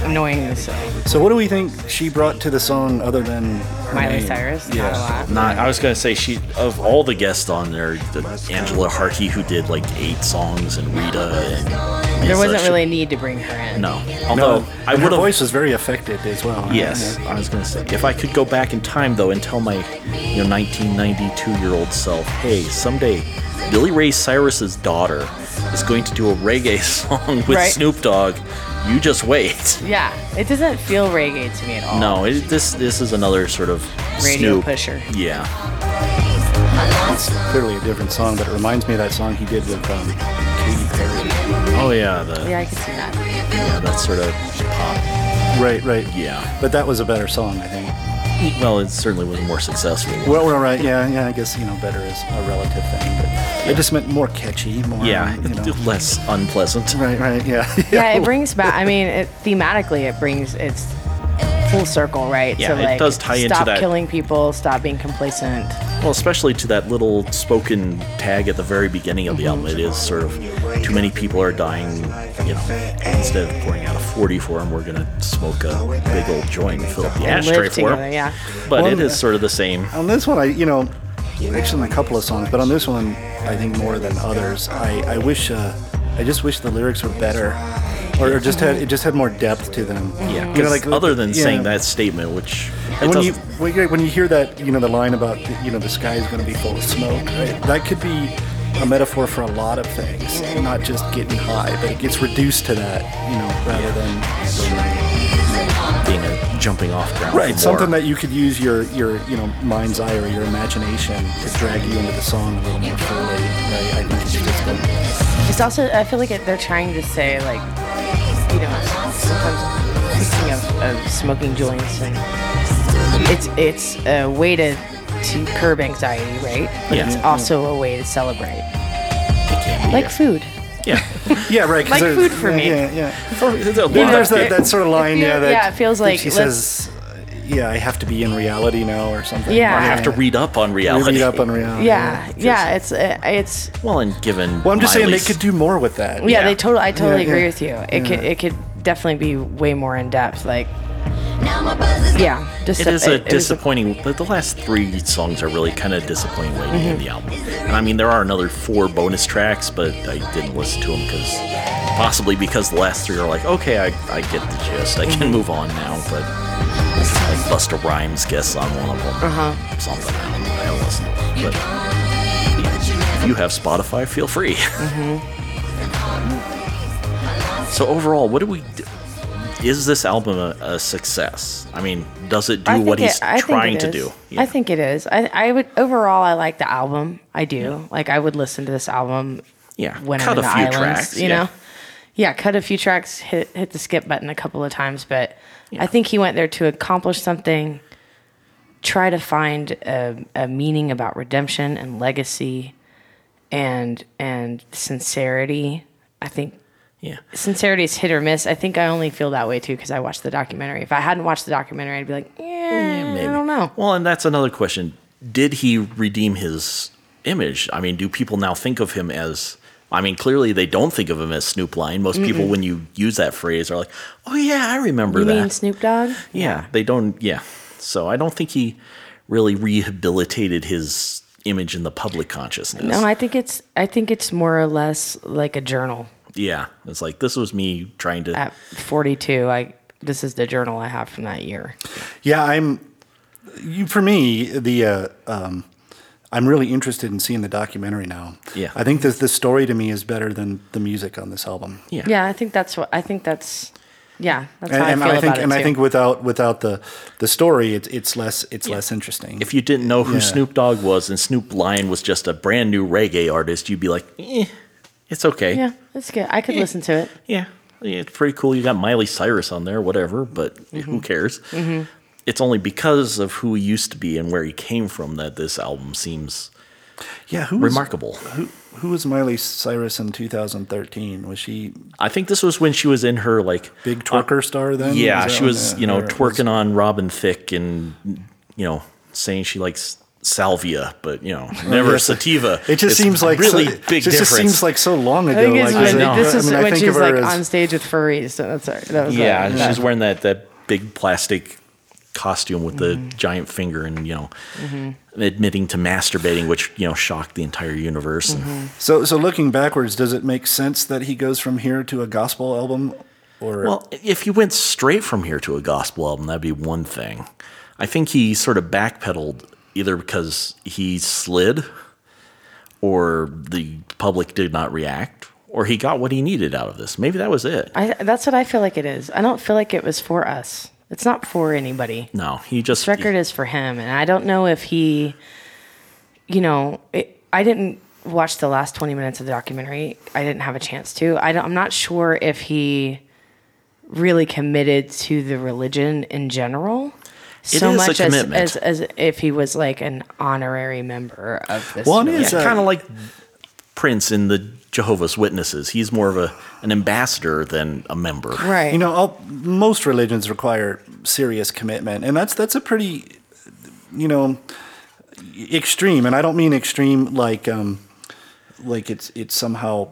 Annoyingly so. So what do we think she brought to the song other than her Miley name? Cyrus, not Yeah. Oh, a lot. Not, I was gonna say she of all the guests on there, the Angela Harkey who did like eight songs and Rita and There wasn't such. really a need to bring her in. no. Although No, I and would her voice was very affected as well. Yes, I was gonna say if I could go back in time though and tell my you know 1992 year old self, hey, someday Billy Ray Cyrus's daughter is going to do a reggae song with Right. Snoop Dogg. You just wait. Yeah, it doesn't feel reggae to me at all. No, it, this this is another sort of Radio Snoop. pusher. Yeah, It's clearly a different song, but it reminds me of that song he did with um, Katy Perry. Oh yeah, the Yeah, I can see that. yeah that sort of pop. Right, right. Yeah. But that was a better song, I think. Mm, well, it certainly was more successful. Well, well, right, yeah, yeah. I guess you know better is a relative thing, but I just meant more catchy, more yeah, you know. less unpleasant. Right, right, yeah. yeah, it brings back. I mean, it, thematically, it brings it's full circle, right? Yeah, it does tie into that. stop killing people, stop being complacent. Well, especially to that little spoken tag at the very beginning of the album. It is sort of too many people are dying. You know, instead of pouring out a 40 for them, we're gonna smoke a big old joint and fill up the And ashtray live for 'em. together, yeah. But Well, it is sort of the same. On this one, I you know, actually on a couple of songs, but on this one, I think more than others. I I wish, uh, I just wish the lyrics were better, or, or just had it just had more depth to them. Yeah, you know, like other than yeah. saying that statement, which And when you when you when you hear that, you know, the line about you know the sky is going to be full of smoke, right? That could be a metaphor for a lot of things, not just getting high, but it gets reduced to that, you know, rather than being a jumping off ground. right for something that you could use your your you know mind's eye or your imagination to drag you into the song a little more fully. Right? I think it's just a, It's also, I feel like it, they're trying to say, like, you know, sometimes speaking of, of smoking joints, and it's it's a way to to curb anxiety, right? But Yeah. it's also a way to celebrate, like food. Yeah. yeah, right. Like there's- food for yeah, me. Yeah, yeah. There's a lot there's of- that, that sort of line, feel- yeah. That, yeah, it feels like, she let's- says, "Yeah, I have to be in reality now," or something. Yeah. I have to read up on reality. Read up on reality. Yeah, yeah, it's uh, it's. Well, and given Well, I'm just saying they could do more with that. Yeah, they totally. I totally Yeah, agree yeah. with you. It could it could definitely be way more in depth. Like, yeah, just It is a it- it disappointing. the, the last three songs are really kind of disappointing to Mhm. end the album. And I mean, there are another four bonus tracks, but I didn't listen to them because possibly because the last three are like, okay, I, I get the gist. I can Mhm. move on now. But like Busta Rhymes guests on one of them, Uh-huh. something. I don't know. I haven't listened to it, but if you have Spotify, feel free. So overall, what do we? Is this album a, a success? I mean, does it do what think he's I trying to do? I think it is. I, I would overall. I like the album. I do. Like I would listen to this album. Yeah, When cut I'm in a the few islands, tracks, you yeah. know. Yeah, cut a few tracks. Hit hit the skip button a couple of times, but I think he went there to accomplish something. Try to find a, a meaning about redemption and legacy, and and sincerity. I think Yeah. sincerity is hit or miss. I think I only feel that way too because I watched the documentary. If I hadn't watched the documentary, I'd be like, yeah, I don't know. Well, and that's another question. Did he redeem his image? I mean, do people now think of him as? I mean, clearly they don't think of him as Snoop Lion. Most people, Mm-mm. when you use that phrase, are like, "Oh yeah, I remember You that." mean Snoop Dogg? yeah, they don't. Yeah, so I don't think he really rehabilitated his image in the public consciousness. No, I think it's I think it's more or less like a journal. Yeah, it's like this was me trying to. At 42, I this is the journal I have from that year. Yeah, I'm. You, for me, the uh, um, I'm really interested in seeing the documentary now. Yeah. I think that the story to me is better than the music on this album. Yeah, Yeah, I think that's what I think that's yeah, that's and, how I feel I think, about it and too. I think without without the the story, it's it's less it's less interesting. If you didn't know who Yeah. Snoop Dogg was and Snoop Lion was just a brand new reggae artist, you'd be like, eh, it's okay. yeah, that's good. I could listen to it. Yeah, yeah, it's pretty cool. You got Miley Cyrus on there, whatever, but who cares? Mhm. It's only because of who he used to be and where he came from that this album seems yeah, who was- remarkable. who who was Miley Cyrus in 2013? Was she I think this was when she was in her like big twerker star then? Yeah, Was she was, uh, you know, or was- twerking on Robin Thicke and you know, saying she likes salvia, but you know, never yeah. sativa. It just It's seems like really so, big It just difference. seems like so long ago. I think it's like, when, is it- this I is mean, when think she was like as- on stage with furries. So that's right. That was yeah, that, she was that- wearing that that big plastic costume with Mm-hmm. the giant finger and you know Mhm. admitting to masturbating which you know shocked the entire universe Mm-hmm. And- So, so looking backwards, does it make sense that he goes from here to a gospel album? Or well if you went straight from here to a gospel album that'd be one thing i think he sort of backpedaled either because he slid or the public did not react or he got what he needed out of this maybe that was it I, that's what I feel like it is. I don't feel like it was for us. It's not for anybody. no he just This record is for him, and I don't know if he, you know, it, I didn't watch the last twenty minutes of the documentary. I didn't have a chance to. I don't, I'm not sure if he really committed to the religion in general. So is much as, commitment. as as if he was like an honorary member of this. Well, it religion. is, uh, kind of like Prince in the Jehovah's Witnesses. He's more of a an ambassador than a member. right. You know, all, most religions require serious commitment, and that's that's a pretty, you know, extreme. And I don't mean extreme like um, like it's it's somehow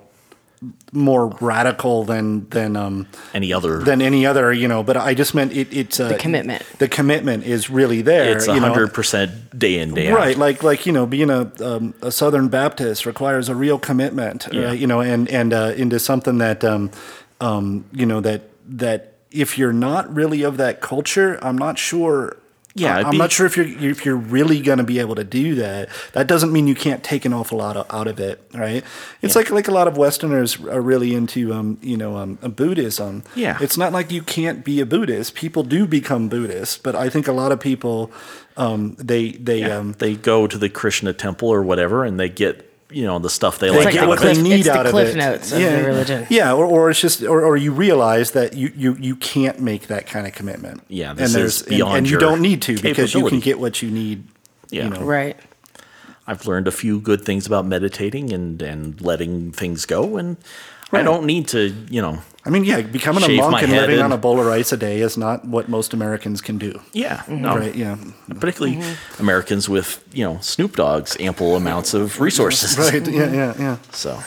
more radical than than um Any other than any other you know. But I just meant it, it's uh, The commitment. The commitment is really there. it's you know. hundred percent day in day out. Right, like like you know, being a um, a Southern Baptist requires a real commitment, Yeah. right? You know, and and uh, into something that um, um, you know that that if you're not really of that culture, I'm not sure. Yeah, it'd I'm be- not sure if you're if you're really going to be able to do that. That doesn't mean you can't take an awful lot of, out of it, right? It's like like a lot of Westerners are really into um, you know um, Buddhism. Yeah. it's not like you can't be a Buddhist. People do become Buddhists, but I think a lot of people um, they they Yeah. um, they go to the Krishna temple or whatever, and they get you know the stuff they they like. get out what of they it. need it's the out of cliff it. notes of the religion. Yeah, or, or it's just, or, or you realize that you, you, you can't make that kind of commitment. Yeah, and this there's is and- beyond and, you your don't need to because you can get what you need. Yeah. you know. right. I've learned a few good things about meditating and and letting things go, and I don't need to you know. I mean, yeah, becoming a monk and head living on a bowl of rice a day is not what most Americans can do. Yeah, no. Right? Yeah. particularly Mm-hmm. Americans with you know Snoop Dogg's ample amounts of resources. Right. Yeah. Yeah. Yeah. So,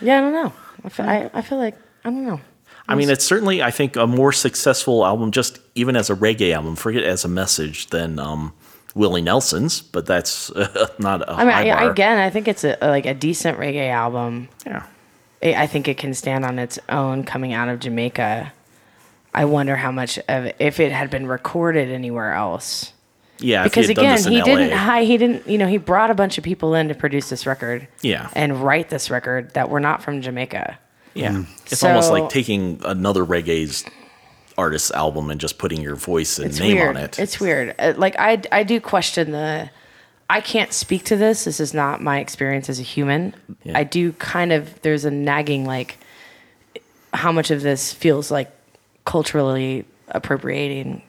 Yeah, I don't know. I feel, I, I feel like I don't know. I mean, it's certainly I think a more successful album, just even as a reggae album, forget as a message than um, Willie Nelson's, but that's not a I mean, high I, bar. again, I think it's a like a decent reggae album. Yeah. I I think it can stand on its own coming out of Jamaica. I wonder how much of if it had been recorded anywhere else. Yeah, if he because again, he LA. didn't hi, he didn't you know he brought a bunch of people in to produce this record. Yeah. and write this record that were not from Jamaica. Yeah, it's almost like taking another reggae's artist's album and just putting your voice and name weird. on it. It's weird. Uh, Like I, I do question the. I can't speak to this. This is not my experience as a human. Yeah. I do kind of. There's a nagging like. How much of this feels like culturally appropriating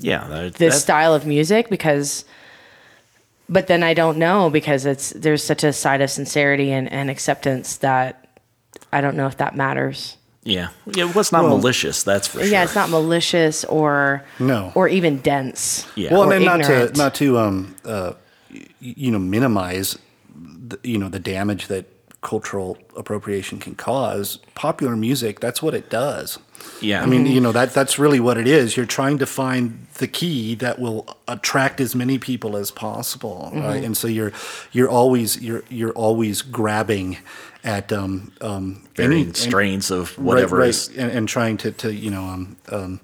yeah, that, this that- style of music because. But then I don't know because it's there's such a side of sincerity and, and acceptance that I don't know if that matters. yeah, yeah, it was not Well- malicious. That's for sure. Yeah, it's not malicious or No. or even dense. Yeah. Well, or and then not to not to um uh y- you know minimize the, you know the damage that cultural appropriation can cause. Popular music, that's what it does. Yeah. I mean, you know that that's really what it is. You're trying to find the key that will attract as many people as possible, right? Mhm. And so you're you're always you're you're always grabbing at um um Varying any- strains of right, whatever right, is- and, and trying to to you know um um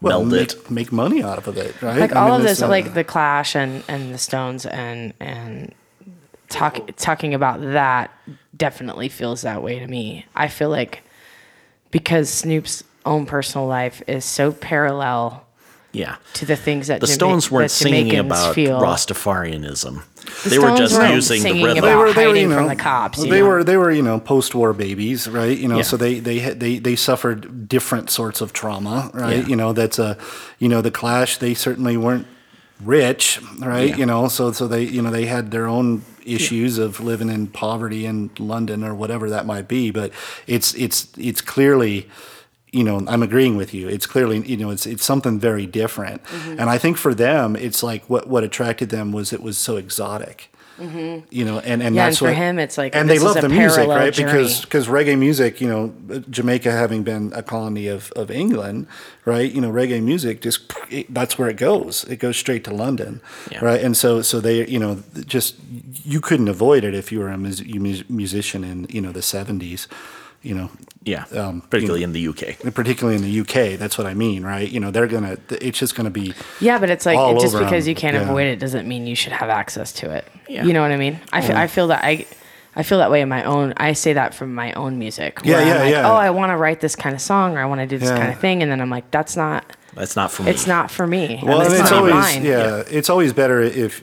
well, Meld make, it. make money out of it, right? like I all mean, of this uh, like the clash and and the stones and and talk talking about that definitely feels that way to me i feel like because snoop's own personal life is so parallel Yeah. to the things that the Jama- Stones weren't singing about feel. Rastafarianism. The they were Stones just weren't using the singing rhythm. about hiding from the cops, you they know? were they were you know post-war babies, right? You know, Yeah. so they they they they suffered different sorts of trauma, right? Yeah. You know, that's a you know the Clash. They certainly weren't rich, right? Yeah. You know, so so they you know they had their own issues of living in poverty in London or whatever that might be. But it's it's it's clearly. You know, I'm agreeing with you. It's clearly, you know, it's it's something very different, Mhm. and I think for them, it's like what what attracted them was it was so exotic Mhm. you know, and, and Yeah, that's and for what, him, it's like, and they love the music, right? journey. Because because reggae music, you know, Jamaica having been a colony of, of England, right? You know, reggae music just it, that's where it goes. It goes straight to London, Yeah. right? And so so they, you know, just you couldn't avoid it if you were a mus- musician in you know the seventies. You know, Yeah, um, particularly you know, in the UK. particularly in the UK. That's what I mean, right? You know, they're gonna. It's just gonna be. Yeah, but it's like all just because because 'em. you can't Yeah. avoid it doesn't mean you should have access to it. Yeah. You know what I mean? I feel, Yeah. I feel that I I feel that way in my own. I say that from my own music. Yeah, where I'm yeah, like, yeah. Oh, I want to write this kind of song or I want to do this Yeah. kind of thing, and then I'm like, that's not. That's not for me. It's not for me. Well, and and it's, it's not always mine. yeah, it's always better if.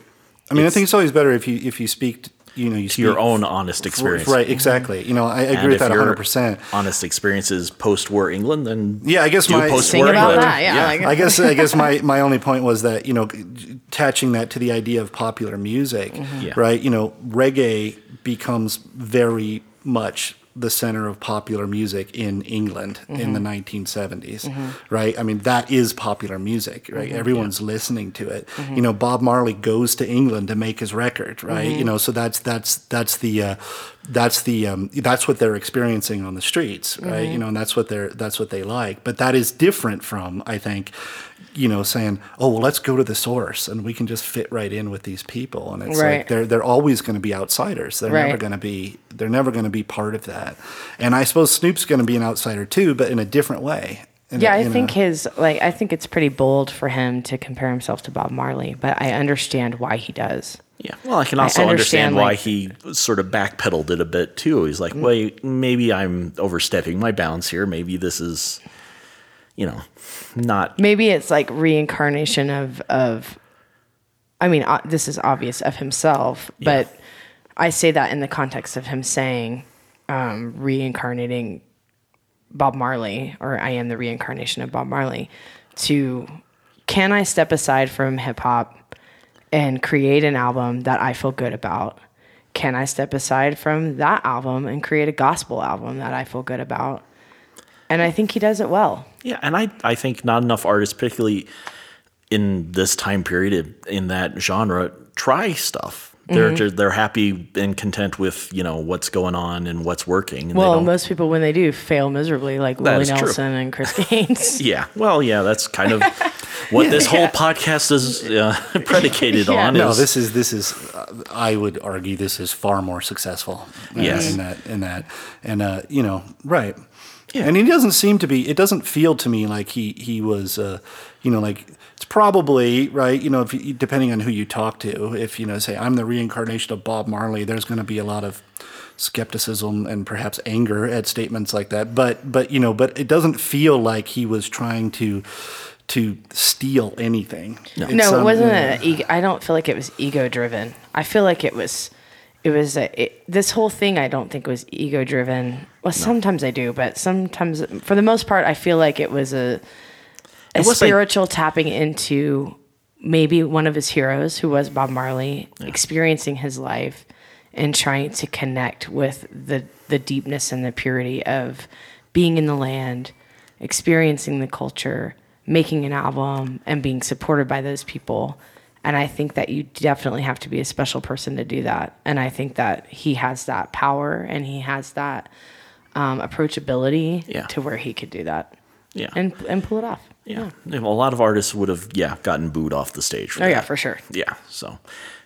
I mean, I think it's always better if you if you speak t- you know you to your own honest experience. Right, exactly. You know, I agree And with that your 100. percent Honest experiences post-war England, then Yeah, I guess my post-war England. I guess I guess my, my only point was that you know attaching that to the idea of popular music, mm-hmm. Yeah. right? You know, reggae becomes very much the center of popular music in England in the 1970s, right? I mean, that is popular music, right? Mhm. Everyone's listening to it. Mhm. You know, Bob Marley goes to England to make his record, right? Mhm. You know, so that's that's that's the uh, that's the um, that's what they're experiencing on the streets, right? You know, and that's what they're that's what they like. But that is different from, I think, you know, saying, "Oh, well, let's go to the source and we can just fit right in with these people." And it's Right. like they're they're always going to be outsiders. They're never going to be they're never going to be part of that. And I suppose Snoop's going to be an outsider too, but in a different way. In yeah, a- I think a- his like I think it's pretty bold for him to compare himself to Bob Marley, but I understand why he does. Yeah. Well, I can also I understand, understand, why like- he sort of backpedaled it a bit too. He's like, mm. wait, maybe I'm overstepping my bounds here. Maybe this is, you know, not. Maybe it's like reincarnation of of. I mean, uh, this is obvious of himself, but I say that in the context of him saying, um, reincarnating Bob Marley, or I am the reincarnation of Bob Marley. To can I step aside from hip hop and create an album that I feel good about? Can I step aside from that album and create a gospel album that I feel good about? And I think he does it well. Yeah, and I I think not enough artists, particularly in this time period in- in that genre, try stuff. They're Mhm. just, they're happy and content with you know what's going on and what's working. And Well, most people when they do fail miserably, like That Willie is true. Nelson and Chris Gaines. yeah, well, yeah, that's kind of what this whole podcast is uh, predicated on. No, is, this is this is. Uh, I would argue this is far more successful. uh, Yes. in that in that, and uh, you know, right. And he doesn't seem to be. It doesn't feel to me like he he was. Uh, you know, like it's probably right. You know, if you, depending on who you talk to, if you know, say I'm the reincarnation of Bob Marley, there's going to be a lot of skepticism and perhaps anger at statements like that. But but you know, but it doesn't feel like he was trying to to steal anything. No, It's, it um, wasn't. yeah. A ego, I don't feel like it was ego driven. I feel like it was. It was a, it, this whole thing. I don't think was ego driven. Well, sometimes I do, but sometimes, for the most part, I feel like it was a a It was like- spiritual tapping into maybe one of his heroes, who was Bob Marley, experiencing his life and trying to connect with the the deepness and the purity of being in the land, experiencing the culture, making an album, and being supported by those people. And I think that you definitely have to be a special person to do that. And I think that he has that power and he has that um, approachability Yeah. to where he could do that. Yeah. And and pull it off. Yeah. A lot of artists would have, yeah, gotten booed off the stage. For Oh, yeah, for sure. Yeah. So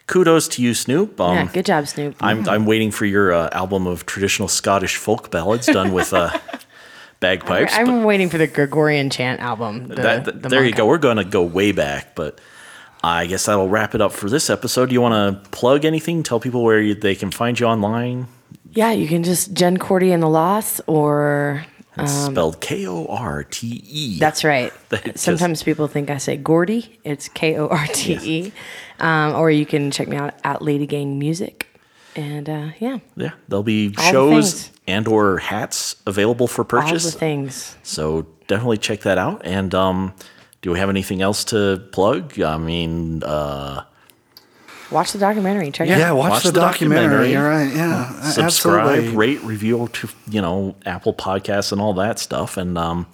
kudos to you, Snoop. Um, yeah, good job, Snoop. I'm, I'm waiting for your uh, album of traditional Scottish folk ballads done with uh, bagpipes. I'm, I'm waiting for the Gregorian chant album. The, that, that- the there you go. We're going to go way back, but I guess that'll wrap it up for this episode. Do you want to plug anything? Tell people where you, they can find you online. Yeah, you can just Jen Korte and the Loss or. Um, spelled K O R T E. That's right. That just- Sometimes people think I say Gordy. It's K O R T E. Um, or you can check me out at Lady Gang Music. And uh, yeah, Yeah, there'll be All shows things. and or hats available for purchase. all the things. So definitely check that out. And um, do we have anything else to plug? I mean, uh, Watch the documentary. Check it out. Yeah, out. watch, the, documentary. You're right. Yeah, a- subscribe, absolutely. rate, review to you know Apple Podcasts and all that stuff. And um,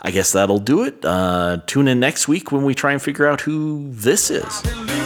I guess that'll do it. Uh, tune in next week when we try and figure out who this is.